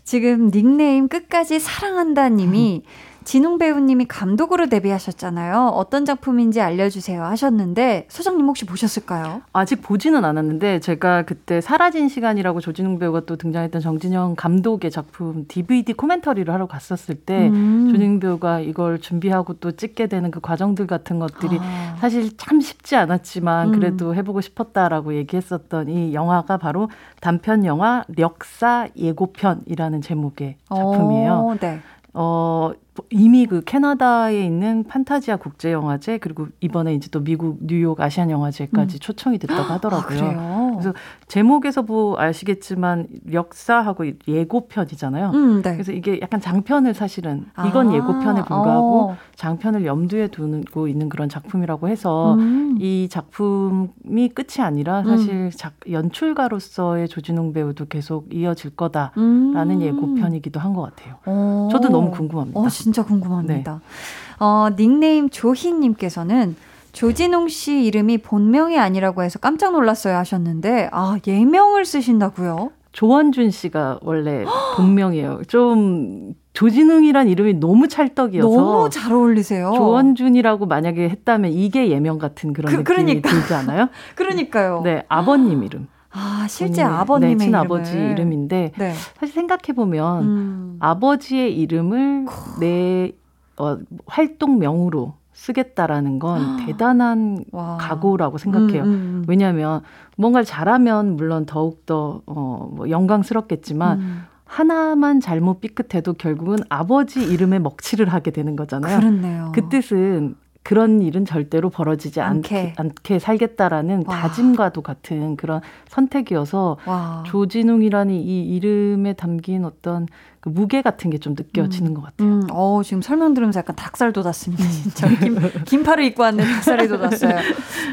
지금 닉네임 끝까지 사랑한다 님이 진웅 배우님이 감독으로 데뷔하셨잖아요. 어떤 작품인지 알려주세요 하셨는데 소장님 혹시 보셨을까요? 아직 보지는 않았는데 제가 그때 사라진 시간이라고 조진웅 배우가 또 등장했던 정진영 감독의 작품 DVD 코멘터리를 하러 갔었을 때 음. 조진웅 배우가 이걸 준비하고 또 찍게 되는 그 과정들 같은 것들이 아. 사실 참 쉽지 않았지만 음. 그래도 해보고 싶었다라고 얘기했었던 이 영화가 바로 단편 영화 력사 예고편이라는 제목의 작품이에요. 오, 네. 어, 이미 그 캐나다에 있는 판타지아 국제 영화제 그리고 이번에 이제 또 미국 뉴욕 아시안 영화제까지 음. 초청이 됐다고 아, 하더라고요. 아, 그래서 제목에서 뭐 아시겠지만 역사하고 예고편이잖아요. 음, 네. 그래서 이게 약간 장편을 사실은 이건 아, 예고편에 불과하고 어. 장편을 염두에 두고 있는 그런 작품이라고 해서 음. 이 작품이 끝이 아니라 사실 음. 작, 연출가로서의 조진웅 배우도 계속 이어질 거다라는 음. 예고편이기도 한 것 같아요. 오. 저도 너무 궁금합니다. 어, 진짜 궁금합니다. 네. 어, 닉네임 조희님께서는 조진웅 씨 이름이 본명이 아니라고 해서 깜짝 놀랐어요 하셨는데, 아, 예명을 쓰신다고요? 조원준 씨가 원래 본명이에요. 좀 조진웅이란 이름이 너무 찰떡이어서 너무 잘 어울리세요. 조원준이라고 만약에 했다면 이게 예명 같은 그런 그, 느낌이 그러니까. 들지 않아요? 그러니까요. 네, 아버님 이름. 아, 실제 아버님의 네, 친아버지 이름인데 네. 사실 생각해 보면 음. 아버지의 이름을 내 어, 활동명으로 쓰겠다라는 건 아. 대단한 와. 각오라고 생각해요. 음, 음, 음. 왜냐하면 뭔가를 잘하면 물론 더욱더 어, 뭐 영광스럽겠지만 음. 하나만 잘못 삐끗해도 결국은 아버지 이름에 먹칠을 하게 되는 거잖아요. 그렇네요. 그 뜻은 그런 일은 절대로 벌어지지 않게, 않게 살겠다라는 와. 다짐과도 같은 그런 선택이어서 와. 조진웅이라는 이 이름에 담긴 어떤 그 무게 같은 게 좀 느껴지는 음. 것 같아요. 음. 어, 지금 설명 들으면서 약간 닭살 돋았습니다. 진짜 김, 긴팔을 입고 왔는데 닭살이 돋았어요.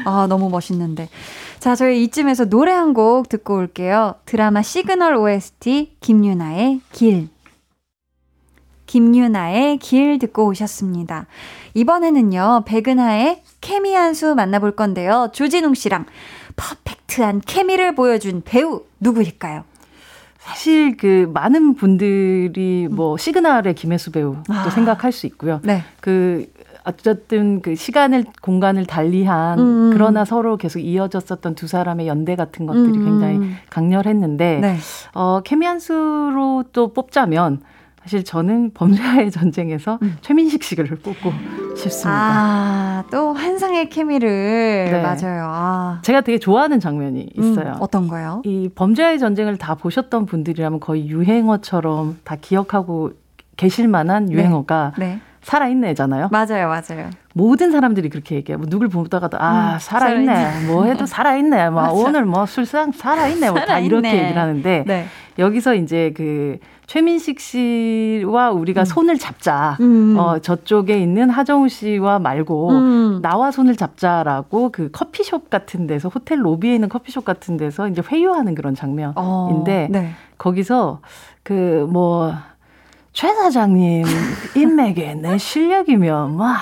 아, 너무 멋있는데. 자, 저희 이쯤에서 노래 한 곡 듣고 올게요. 드라마 시그널 OST 김유나의 길. 김유나의 길 듣고 오셨습니다. 이번에는요, 백은하의 케미 한 수 만나볼 건데요. 조진웅 씨랑 perfect한 케미를 보여준 배우 누구일까요? 사실 그 많은 분들이 뭐 시그널의 김혜수 배우도 아. 생각할 수 있고요. 네. 그 어쨌든 그 시간을 공간을 달리한 음. 그러나 서로 계속 이어졌었던 두 사람의 연대 같은 것들이 음. 굉장히 강렬했는데 네. 어 케미 한 수로 또 뽑자면 사실 저는 범죄와의 전쟁에서 음. 최민식 씨를 뽑고 싶습니다. 아, 또 환상의 케미를 네. 맞아요. 아. 제가 되게 좋아하는 장면이 음, 있어요. 음, 어떤 거요? 이 범죄와의 전쟁을 다 보셨던 분들이라면 거의 유행어처럼 다 기억하고 계실 만한 네. 유행어가 네. 네. 살아있네잖아요. 맞아요, 맞아요. 모든 사람들이 그렇게 얘기해요. 뭐 누굴 보다가도 아 음, 살아있네. 살아있네. 뭐 해도 살아있네. 뭐 오늘 뭐 술상 살아있네. 뭐 다 이렇게 얘기를 하는데 네. 여기서 이제 그 최민식 씨와 우리가 음. 손을 잡자. 음. 어, 저쪽에 있는 하정우 씨와 말고 음. 나와 손을 잡자라고 그 커피숍 같은 데서 호텔 로비에 있는 커피숍 같은 데서 이제 회유하는 그런 장면인데 어, 네. 거기서 그뭐 최 사장님 인맥에 내 실력이면 막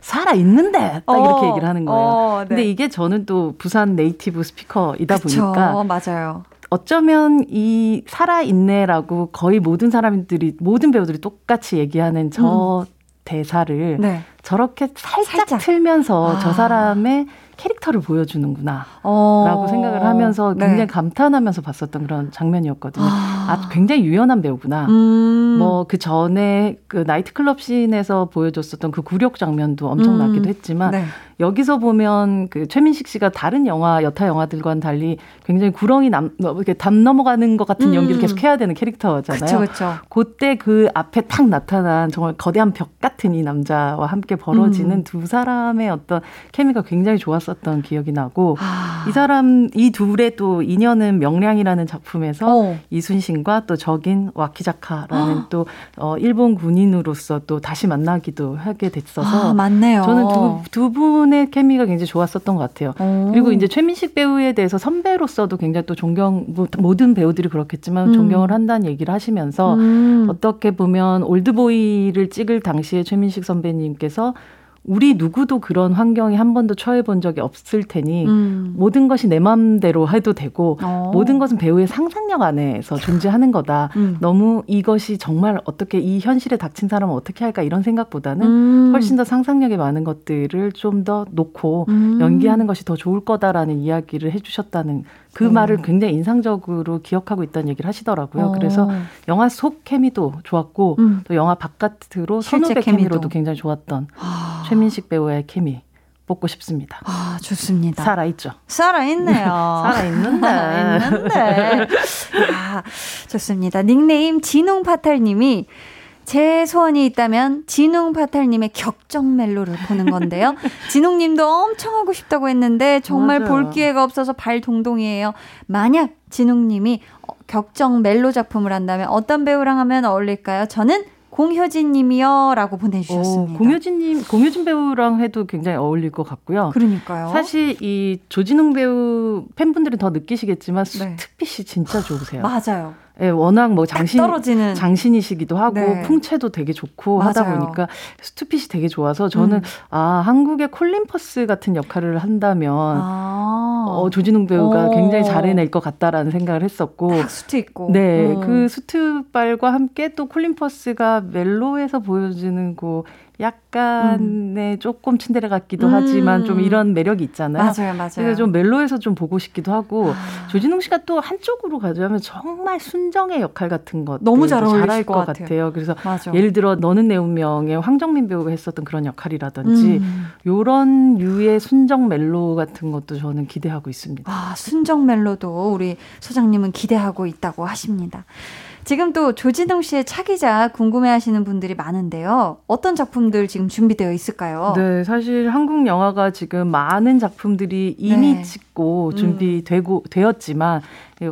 살아 있는데 딱 어, 이렇게 얘기를 하는 거예요. 어, 네. 근데 이게 저는 또 부산 네이티브 스피커이다 그쵸, 보니까 맞아요. 어쩌면 이 살아있네라고 거의 모든 사람들이 모든 배우들이 똑같이 얘기하는 저 음. 대사를 네. 저렇게 살짝, 살짝. 틀면서 아. 저 사람의 캐릭터를 보여주는구나. 어. 라고 생각을 하면서 네. 굉장히 네. 감탄하면서 봤었던 그런 장면이었거든요. 아, 아 굉장히 유연한 배우구나. 음. 뭐그 전에 그 나이트클럽 씬에서 보여줬었던 그 굴욕 장면도 엄청나기도 음. 했지만 네. 여기서 보면 그 최민식 씨가 다른 영화 여타 영화들과는 달리 굉장히 구렁이 남뭐 이렇게 담 넘어가는 것 같은 연기를 음. 계속 해야 되는 캐릭터잖아요. 그렇죠. 그때 그 앞에 탁 나타난 정말 거대한 벽 같은 이 남자와 함께 벌어지는 음. 두 사람의 어떤 케미가 굉장히 좋았었던 기억이 나고 아. 이 사람 이 둘의 또 인연은 명량이라는 작품에서 어. 이순신과 또 적인 와키자카라는 어. 또 어, 일본 군인으로서 또 다시 만나기도 하게 됐어서 아, 맞네요. 저는 두, 두 분. 분의 케미가 굉장히 좋았었던 것 같아요. 오. 그리고 이제 최민식 배우에 대해서 선배로서도 굉장히 또 존경, 뭐, 모든 배우들이 그렇겠지만 음. 존경을 한다는 얘기를 하시면서 음. 어떻게 보면 올드보이를 찍을 당시에 최민식 선배님께서 우리 누구도 그런 환경에 한 번도 처해 본 적이 없을 테니 음. 모든 것이 내 마음대로 해도 되고 어. 모든 것은 배우의 상상력 안에서 존재하는 거다. 음. 너무 이것이 정말 어떻게 이 현실에 닥친 사람은 어떻게 할까 이런 생각보다는 음. 훨씬 더 상상력이 많은 것들을 좀 더 놓고 음. 연기하는 것이 더 좋을 거다라는 이야기를 해주셨다는 그 음. 말을 굉장히 인상적으로 기억하고 있다는 얘기를 하시더라고요. 어. 그래서 영화 속 케미도 좋았고 음. 또 영화 바깥으로 선후배 케미로도 굉장히 좋았던 아. 최민식 배우의 케미 뽑고 싶습니다. 아, 좋습니다. 살아있죠. 살아있네요. 살아있는데. 살아있는데. 아, 좋습니다. 닉네임 진웅파탈님이 제 소원이 있다면 진웅 파탈님의 격정 멜로를 보는 건데요. 진웅님도 엄청 하고 싶다고 했는데 정말 맞아요. 볼 기회가 없어서 발 동동이에요. 만약 진웅님이 격정 멜로 작품을 한다면 어떤 배우랑 하면 어울릴까요? 저는 공효진 님이요. 라고 보내주셨습니다. 오, 공효진 님, 공효진 배우랑 해도 굉장히 어울릴 것 같고요. 그러니까요. 사실 이 조진웅 배우 팬분들은 더 느끼시겠지만 네. suit fit이 진짜 좋으세요. 맞아요. 예, 워낙 뭐 장신 떨어지는. 장신이시기도 하고 네. 풍채도 되게 좋고 맞아요. 하다 보니까 suit fit이 되게 좋아서 저는 음. 아 한국의 콜린 퍼스 같은 역할을 한다면 아. 어, 조진웅 배우가 오. 굉장히 잘해낼 것 같다라는 생각을 했었고 수트 있고 네, 음. 그 수트발과 함께 또 콜린 퍼스가 멜로에서 보여주는 그 약간의 음. 조금 츤데레 같기도 음. 하지만 좀 이런 매력이 있잖아요. 맞아요, 맞아요. 그래서 좀 멜로에서 좀 보고 싶기도 하고 아. 조진웅 씨가 또 한쪽으로 가자면 정말 순정의 역할 같은 것 너무 잘 잘할 것, 것 같아요. 같아요. 그래서 맞아. 예를 들어 너는 내 운명의 황정민 배우가 했었던 그런 역할이라든지 음. 요런 류의 순정 멜로 같은 것도 저는 기대하고 있습니다. 아, 순정 멜로도 우리 소장님은 기대하고 있다고 하십니다. 지금 또 조진웅 씨의 차기자 궁금해하시는 분들이 많은데요. 어떤 작품들 지금 준비되어 있을까요? 네, 사실 한국 영화가 지금 많은 작품들이 이미 네. 찍고 음. 준비되고 음. 되었지만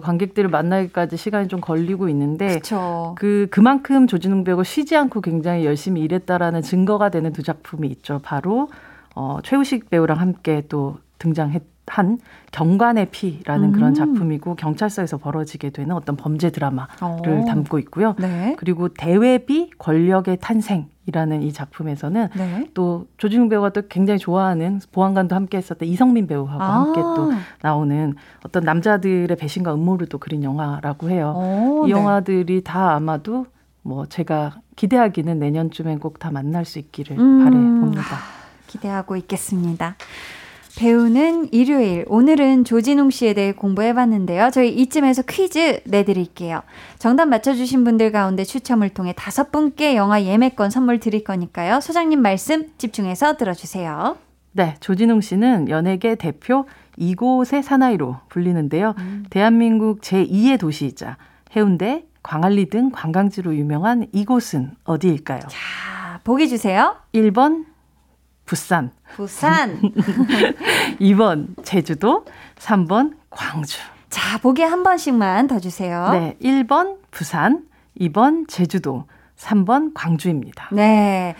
관객들을 만나기까지 시간이 좀 걸리고 있는데 그쵸. 그 그만큼 조진웅 배우가 쉬지 않고 굉장히 열심히 일했다라는 증거가 되는 두 작품이 있죠. 바로 어, 최우식 배우랑 함께 또 등장했. 한 경관의 피라는 음. 그런 작품이고 경찰서에서 벌어지게 되는 어떤 범죄 드라마를 오. 어. 담고 있고요. 네. 그리고 대외비 권력의 탄생이라는 이 작품에서는 네. 또 조진웅 배우가 또 굉장히 좋아하는 보안관도 함께 했었던 이성민 배우하고 아. 함께 또 나오는 어떤 남자들의 배신과 음모를 또 그린 영화라고 해요. 오, 이 네. 영화들이 다 아마도 뭐 제가 기대하기는 내년쯤엔 꼭 다 만날 수 있기를 음. 바래 봅니다. 기대하고 있겠습니다. 배우는 일요일. 오늘은 조진웅 씨에 대해 공부해봤는데요. 저희 이쯤에서 퀴즈 내드릴게요. 정답 맞춰주신 분들 가운데 추첨을 통해 다섯 분께 영화 예매권 선물 드릴 거니까요. 소장님 말씀 집중해서 들어주세요. 네, 조진웅 씨는 연예계 대표 이곳의 사나이로 불리는데요. 음. 대한민국 제2의 도시이자 해운대, 광안리 등 관광지로 유명한 이곳은 어디일까요? 자, 보기 주세요. 1번 부산. 부산. 2번 제주도, 3번 광주. 자, 보기 한 번씩만 더 주세요. 네, 1번 부산, 2번 제주도, 3번 광주입니다. 네.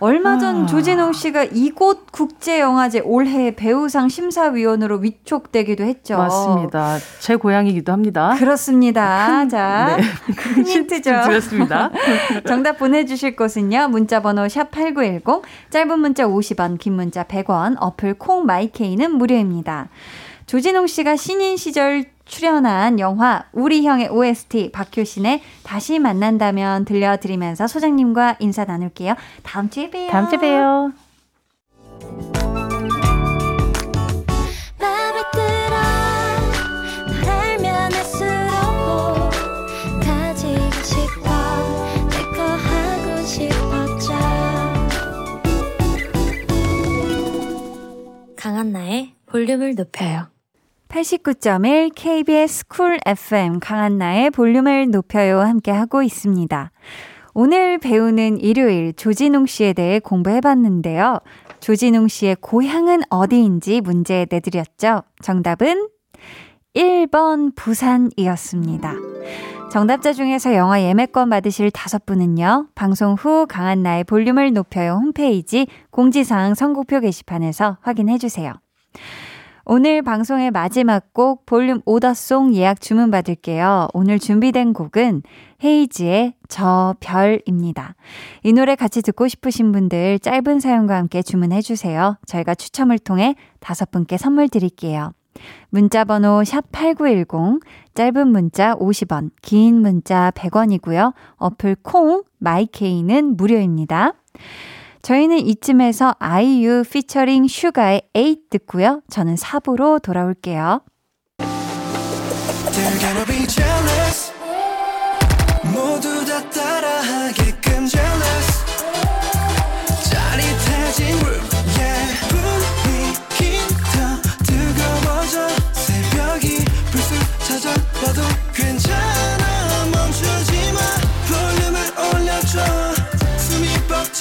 얼마 전 아. 조진웅 씨가 이곳 국제영화제 올해 배우상 심사위원으로 위촉되기도 했죠. 맞습니다. 제 고향이기도 합니다. 그렇습니다. 큰, 자, 네. 큰 힌트죠. 드렸습니다. 정답 보내주실 곳은요. 문자번호 샵8910, 짧은 문자 50원, 긴 문자 100원, 어플 콩 마이케이는 무료입니다. 조진웅 씨가 신인 시절 출연한 영화 우리 형의 OST 박효신의 다시 만난다면 들려드리면서 소장님과 인사 나눌게요. 다음 주에 봬요. 다음 주에 봬요. 강한나의 볼륨을 높여요. 89.1 KBS 쿨 FM 강한나의 볼륨을 높여요 함께 하고 있습니다. 오늘 배우는 일요일 조진웅 씨에 대해 공부해 봤는데요. 조진웅 씨의 고향은 어디인지 문제 내드렸죠. 정답은 1번 부산이었습니다. 정답자 중에서 영화 예매권 받으실 다섯 분은요, 방송 후 강한 나의 볼륨을 높여요 홈페이지 공지사항 선곡표 게시판에서 확인해 주세요. 오늘 방송의 마지막 곡 볼륨 오더송 예약 주문 받을게요. 오늘 준비된 곡은 헤이지의 저 별입니다. 이 노래 같이 듣고 싶으신 분들 짧은 사연과 함께 주문해 주세요. 저희가 추첨을 통해 다섯 분께 선물 드릴게요. 문자 번호 샵8910 짧은 문자 50원, 긴 문자 100원이고요. 어플 콩 마이케이는 무료입니다. 저희는 이쯤에서 아이유 피처링 슈가의 8 듣고요. 저는 4부로 돌아올게요. 다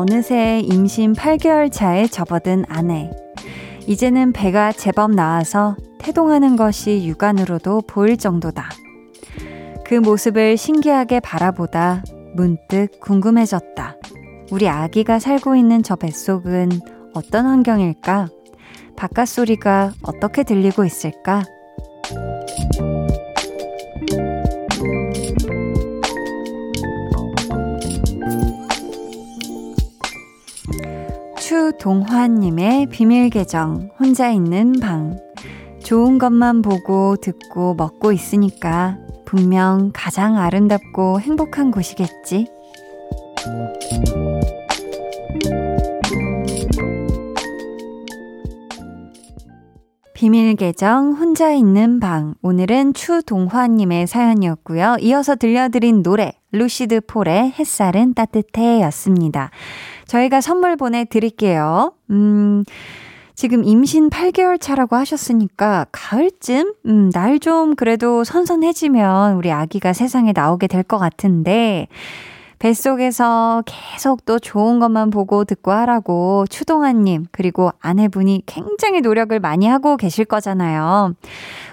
어느새 임신 8개월 차에 접어든 아내. 이제는 배가 제법 나와서 태동하는 것이 육안으로도 보일 정도다. 그 모습을 신기하게 바라보다 문득 궁금해졌다. 우리 아기가 살고 있는 저 뱃속은 어떤 환경일까? 바깥 소리가 어떻게 들리고 있을까? 동화님의 비밀 계정, 혼자 있는 방. 좋은 것만 보고 듣고 먹고 있으니까 분명 가장 아름답고 행복한 곳이겠지. 비밀 계정 혼자 있는 방 오늘은 추동화님의 사연이었고요. 이어서 들려드린 노래 루시드 폴의 햇살은 따뜻해였습니다. 저희가 선물 보내드릴게요. 음. 지금 임신 8개월 차라고 하셨으니까 가을쯤 음, 날 좀 그래도 선선해지면 우리 아기가 세상에 나오게 될 것 같은데 뱃속에서 계속 또 좋은 것만 보고 듣고 하라고 추동아님 그리고 아내분이 굉장히 노력을 많이 하고 계실 거잖아요.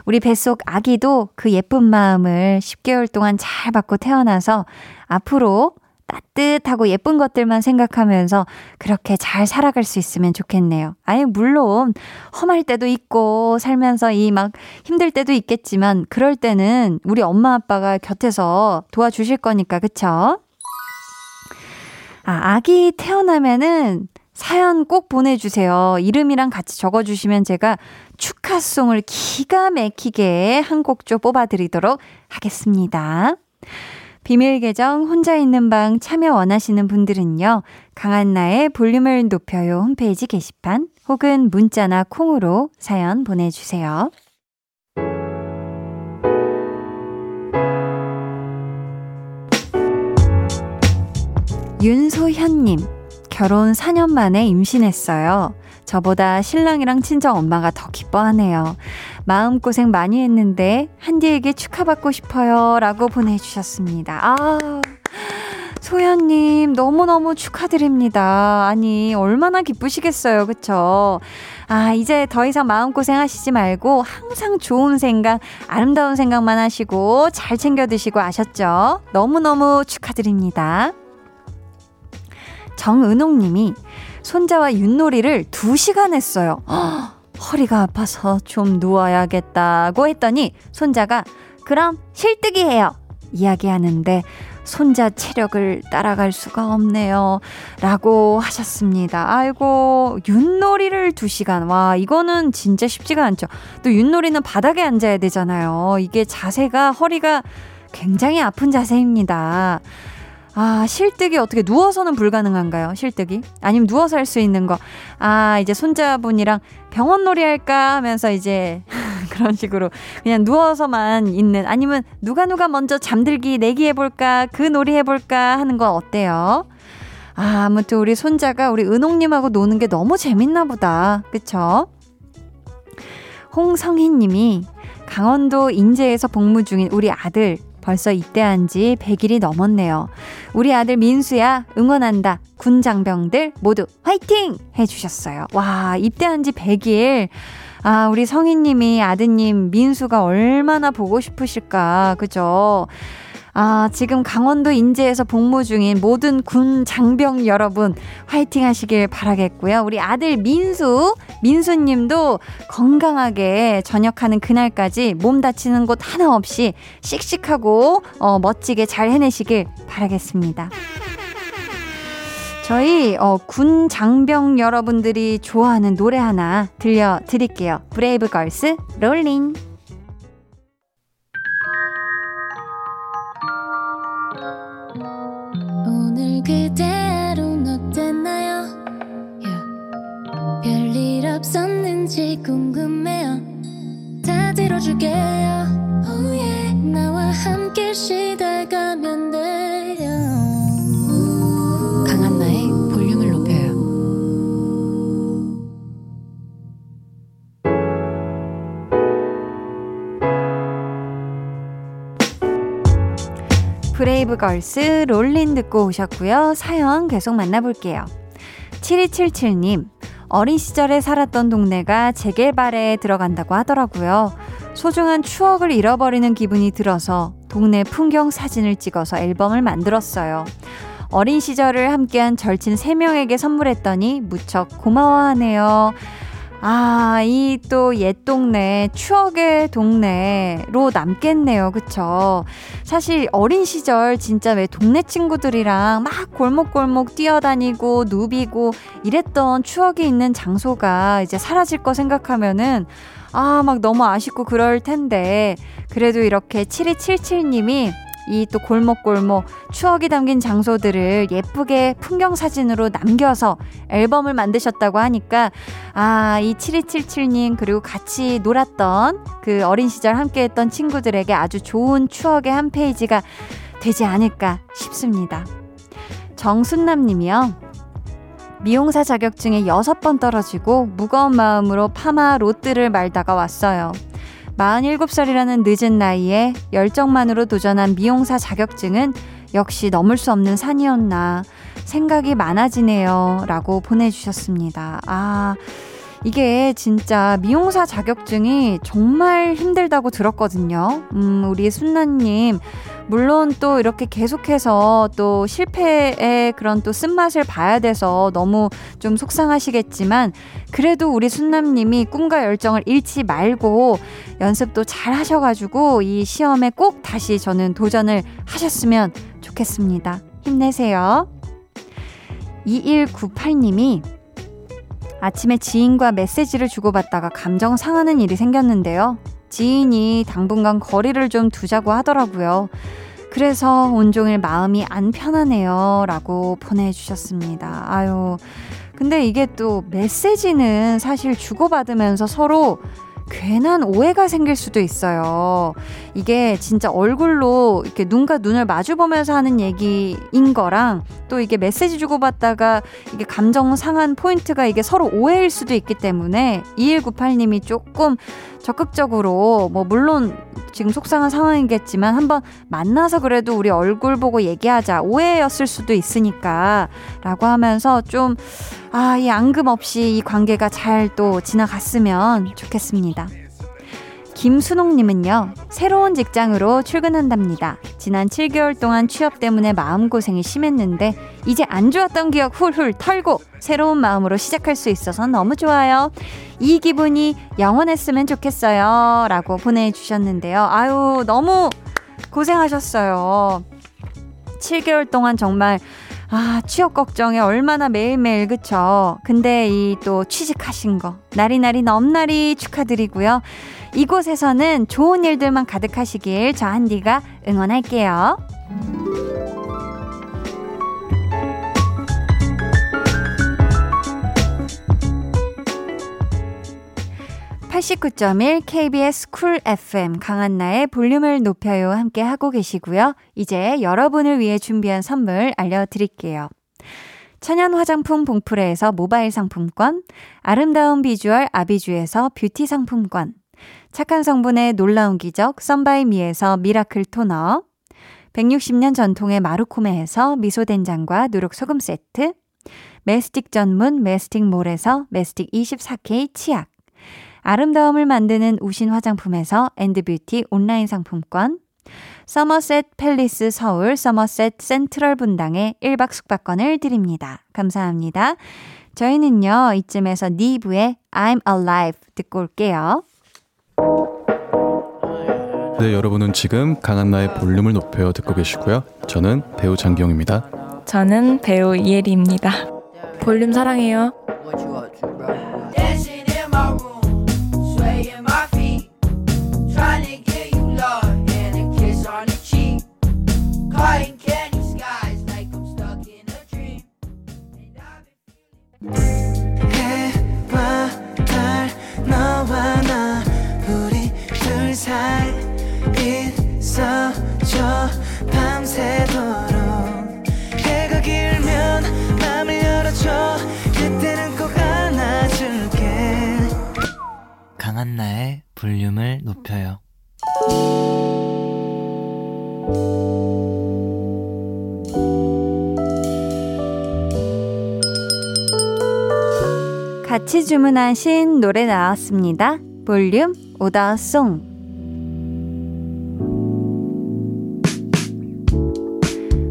우리 뱃속 아기도 그 예쁜 마음을 10개월 동안 잘 받고 태어나서 앞으로 따뜻하고 예쁜 것들만 생각하면서 그렇게 잘 살아갈 수 있으면 좋겠네요. 아니, 물론 험할 때도 있고 살면서 이 막 힘들 때도 있겠지만 그럴 때는 우리 엄마 아빠가 곁에서 도와주실 거니까, 그쵸? 아, 아기 태어나면은 사연 꼭 보내주세요. 이름이랑 같이 적어주시면 제가 축하송을 기가 막히게 한 곡 좀 뽑아드리도록 하겠습니다. 비밀 계정 혼자 있는 방 참여 원하시는 분들은요. 강한나의 볼륨을 높여요 홈페이지 게시판 혹은 문자나 콩으로 사연 보내주세요. 윤소현님, 결혼 4년 만에 임신했어요. 저보다 신랑이랑 친정 엄마가 더 기뻐하네요. 마음고생 많이 했는데 한디에게 축하받고 싶어요. 라고 보내주셨습니다. 아. 소연님, 너무너무 축하드립니다. 아니, 얼마나 기쁘시겠어요. 그쵸? 아, 이제 더 이상 마음고생 하시지 말고 항상 좋은 생각, 아름다운 생각만 하시고 잘 챙겨 드시고 아셨죠? 너무너무 축하드립니다. 정은옥 님이 손자와 윷놀이를 2시간 했어요. 허 리가 아파서 좀 누워야겠다고 했더니 손자가 그럼 실뜨기 해요. 이야기하는데 손자 체력을 따라갈 수가 없네요. 라고 하셨습니다. 아이고, 윷놀이를 2시간. 와, 이거는 진짜 쉽지가 않죠. 또 윷놀이는 바닥에 앉아야 되잖아요. 이게 자세가, 허리가 굉장히 아픈 자세입니다. 아, 실뜨기 어떻게 누워서는 불가능한가요? 실뜨기? 아니면 누워서 할 수 있는 거. 아, 이제 손자분이랑 병원 놀이 할까 하면서 이제 그런 식으로 그냥 누워서만 있는 아니면 누가 누가 먼저 잠들기 내기 해볼까 그 놀이 해볼까 하는 거 어때요? 아, 아무튼 우리 손자가 우리 은옥님하고 노는 게 너무 재밌나 보다. 그쵸? 홍성희 님이 강원도 인제에서 복무 중인 우리 아들 벌써 입대한 지 100일이 넘었네요. 우리 아들 민수야, 응원한다. 군 장병들 모두 화이팅! 해주셨어요. 와, 입대한 지 100일. 아, 우리 성희님이 아드님 민수가 얼마나 보고 싶으실까. 그죠? 아, 지금 강원도 인제에서 복무 중인 모든 군 장병 여러분 화이팅 하시길 바라겠고요. 우리 아들 민수, 민수 님도 건강하게 전역하는 그날까지 몸 다치는 곳 하나 없이 씩씩하고 어, 멋지게 잘 해내시길 바라겠습니다. 저희 어, 군 장병 여러분들이 좋아하는 노래 하나 들려드릴게요. 브레이브 걸스 Rollin'. 들어줄게요. Oh yeah. 나와 함께 쉬다가면 돼요. 강한나의 볼륨을 높여요. 브레이브걸스 롤린 듣고 오셨고요. 사연 계속 만나볼게요. 7277님, 어린 시절에 살았던 동네가 재개발에 들어간다고 하더라고요. 소중한 추억을 잃어버리는 기분이 들어서 동네 풍경 사진을 찍어서 앨범을 만들었어요. 어린 시절을 함께한 절친 3명에게 선물했더니 무척 고마워하네요. 아, 이 또 옛 동네, 추억의 동네로 남겠네요. 그쵸? 사실 어린 시절 진짜 왜 동네 친구들이랑 막 골목골목 뛰어다니고 누비고 이랬던 추억이 있는 장소가 이제 사라질 거 생각하면은 아, 막 너무 아쉽고 그럴 텐데. 그래도 이렇게 7277님이 이 또 골목골목 추억이 담긴 장소들을 예쁘게 풍경 사진으로 남겨서 앨범을 만드셨다고 하니까 아, 이 7277님 그리고 같이 놀았던 그 어린 시절 함께 했던 친구들에게 아주 좋은 추억의 한 페이지가 되지 않을까 싶습니다. 정순남 님이요. 미용사 자격증에 여섯 번 떨어지고 무거운 마음으로 파마 로트를 말다가 왔어요. 47살이라는 늦은 나이에 열정만으로 도전한 미용사 자격증은 역시 넘을 수 없는 산이었나 생각이 많아지네요. 라고 보내주셨습니다. 아, 이게 진짜 미용사 자격증이 정말 힘들다고 들었거든요. 음, 우리 순나님. 물론 또 이렇게 계속해서 또 실패의 그런 또 쓴맛을 봐야 돼서 너무 좀 속상하시겠지만 그래도 우리 순남님이 꿈과 열정을 잃지 말고 연습도 잘 하셔가지고 이 시험에 꼭 다시 저는 도전을 하셨으면 좋겠습니다. 힘내세요. 2198님이 아침에 지인과 메시지를 주고받다가 감정 상하는 일이 생겼는데요. 지인이 당분간 거리를 좀 두자고 하더라고요. 그래서 온종일 마음이 안 편하네요. 라고 보내주셨습니다. 아유. 근데 이게 또 메시지는 사실 주고받으면서 서로 괜한 오해가 생길 수도 있어요. 이게 진짜 얼굴로 이렇게 눈과 눈을 마주 보면서 하는 얘기인 거랑 또 이게 메시지 주고받다가 이게 감정 상한 포인트가 이게 서로 오해일 수도 있기 때문에 2198님이 조금 적극적으로 뭐 물론 지금 속상한 상황이겠지만 한번 만나서 그래도 우리 얼굴 보고 얘기하자 오해였을 수도 있으니까 라고 하면서 좀 아, 이 앙금 없이 이 관계가 잘 또 지나갔으면 좋겠습니다. 김순옥님은요, 새로운 직장으로 출근한답니다. 지난 7개월 동안 취업 때문에 마음고생이 심했는데, 이제 안 좋았던 기억 훌훌 털고, 새로운 마음으로 시작할 수 있어서 너무 좋아요. 이 기분이 영원했으면 좋겠어요. 라고 보내주셨는데요. 아유, 너무 고생하셨어요. 7개월 동안 정말 아, 취업 걱정에 얼마나 매일매일, 그쵸? 근데 이 또 취직하신 거, 나리나리 넘나리 축하드리고요. 이곳에서는 좋은 일들만 가득하시길 저 한디가 응원할게요. 89.1 KBS 쿨 FM 강한나의 볼륨을 높여요 함께 하고 계시고요. 이제 여러분을 위해 준비한 선물 알려드릴게요. 천연 화장품 봉프레에서 모바일 상품권, 아름다운 비주얼 아비주에서 뷰티 상품권, 착한 성분의 놀라운 기적 썬바이미에서 미라클 토너, 160년 전통의 마루코메에서 미소된장과 누룩소금 세트, 매스틱 전문 매스틱몰에서 매스틱 24K 치약, 아름다움을 만드는 우신 화장품에서 엔드뷰티 온라인 상품권, 서머셋 팰리스 서울 서머셋 센트럴 분당에 1박 숙박권을 드립니다. 감사합니다. 저희는요, 이쯤에서 니브의 I'm Alive 듣고 올게요. 네, 여러분은 지금 강한나의 볼륨을 높여 듣고 계시고요. 저는 배우 장기영입니다. 저는 배우 이혜리입니다. 볼륨 사랑해요. 주문하신 노래 나왔습니다. 볼륨 오더송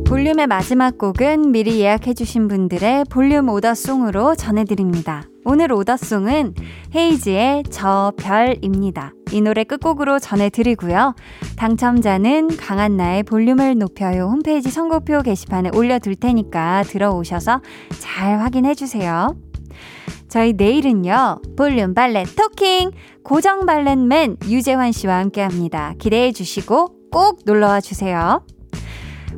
볼륨의 마지막 곡은 미리 예약해주신 분들의 볼륨 오더송으로 전해드립니다. 오늘 오더송은 헤이지의 저 별입니다. 이 노래 끝곡으로 전해드리고요. 당첨자는 강한나의 볼륨을 높여요 홈페이지 선곡표 게시판에 올려둘 테니까 들어오셔서 잘 확인해주세요. 저희 내일은요, 볼륨 발렛 토킹! 고정 발렛맨 유재환 씨와 함께 합니다. 기대해 주시고 꼭 놀러 와 주세요.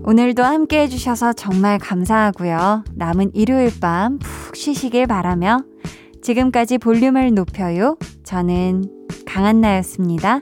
오늘도 함께 해주셔서 정말 감사하고요. 남은 일요일 밤 푹 쉬시길 바라며 지금까지 볼륨을 높여요. 저는 강한나였습니다.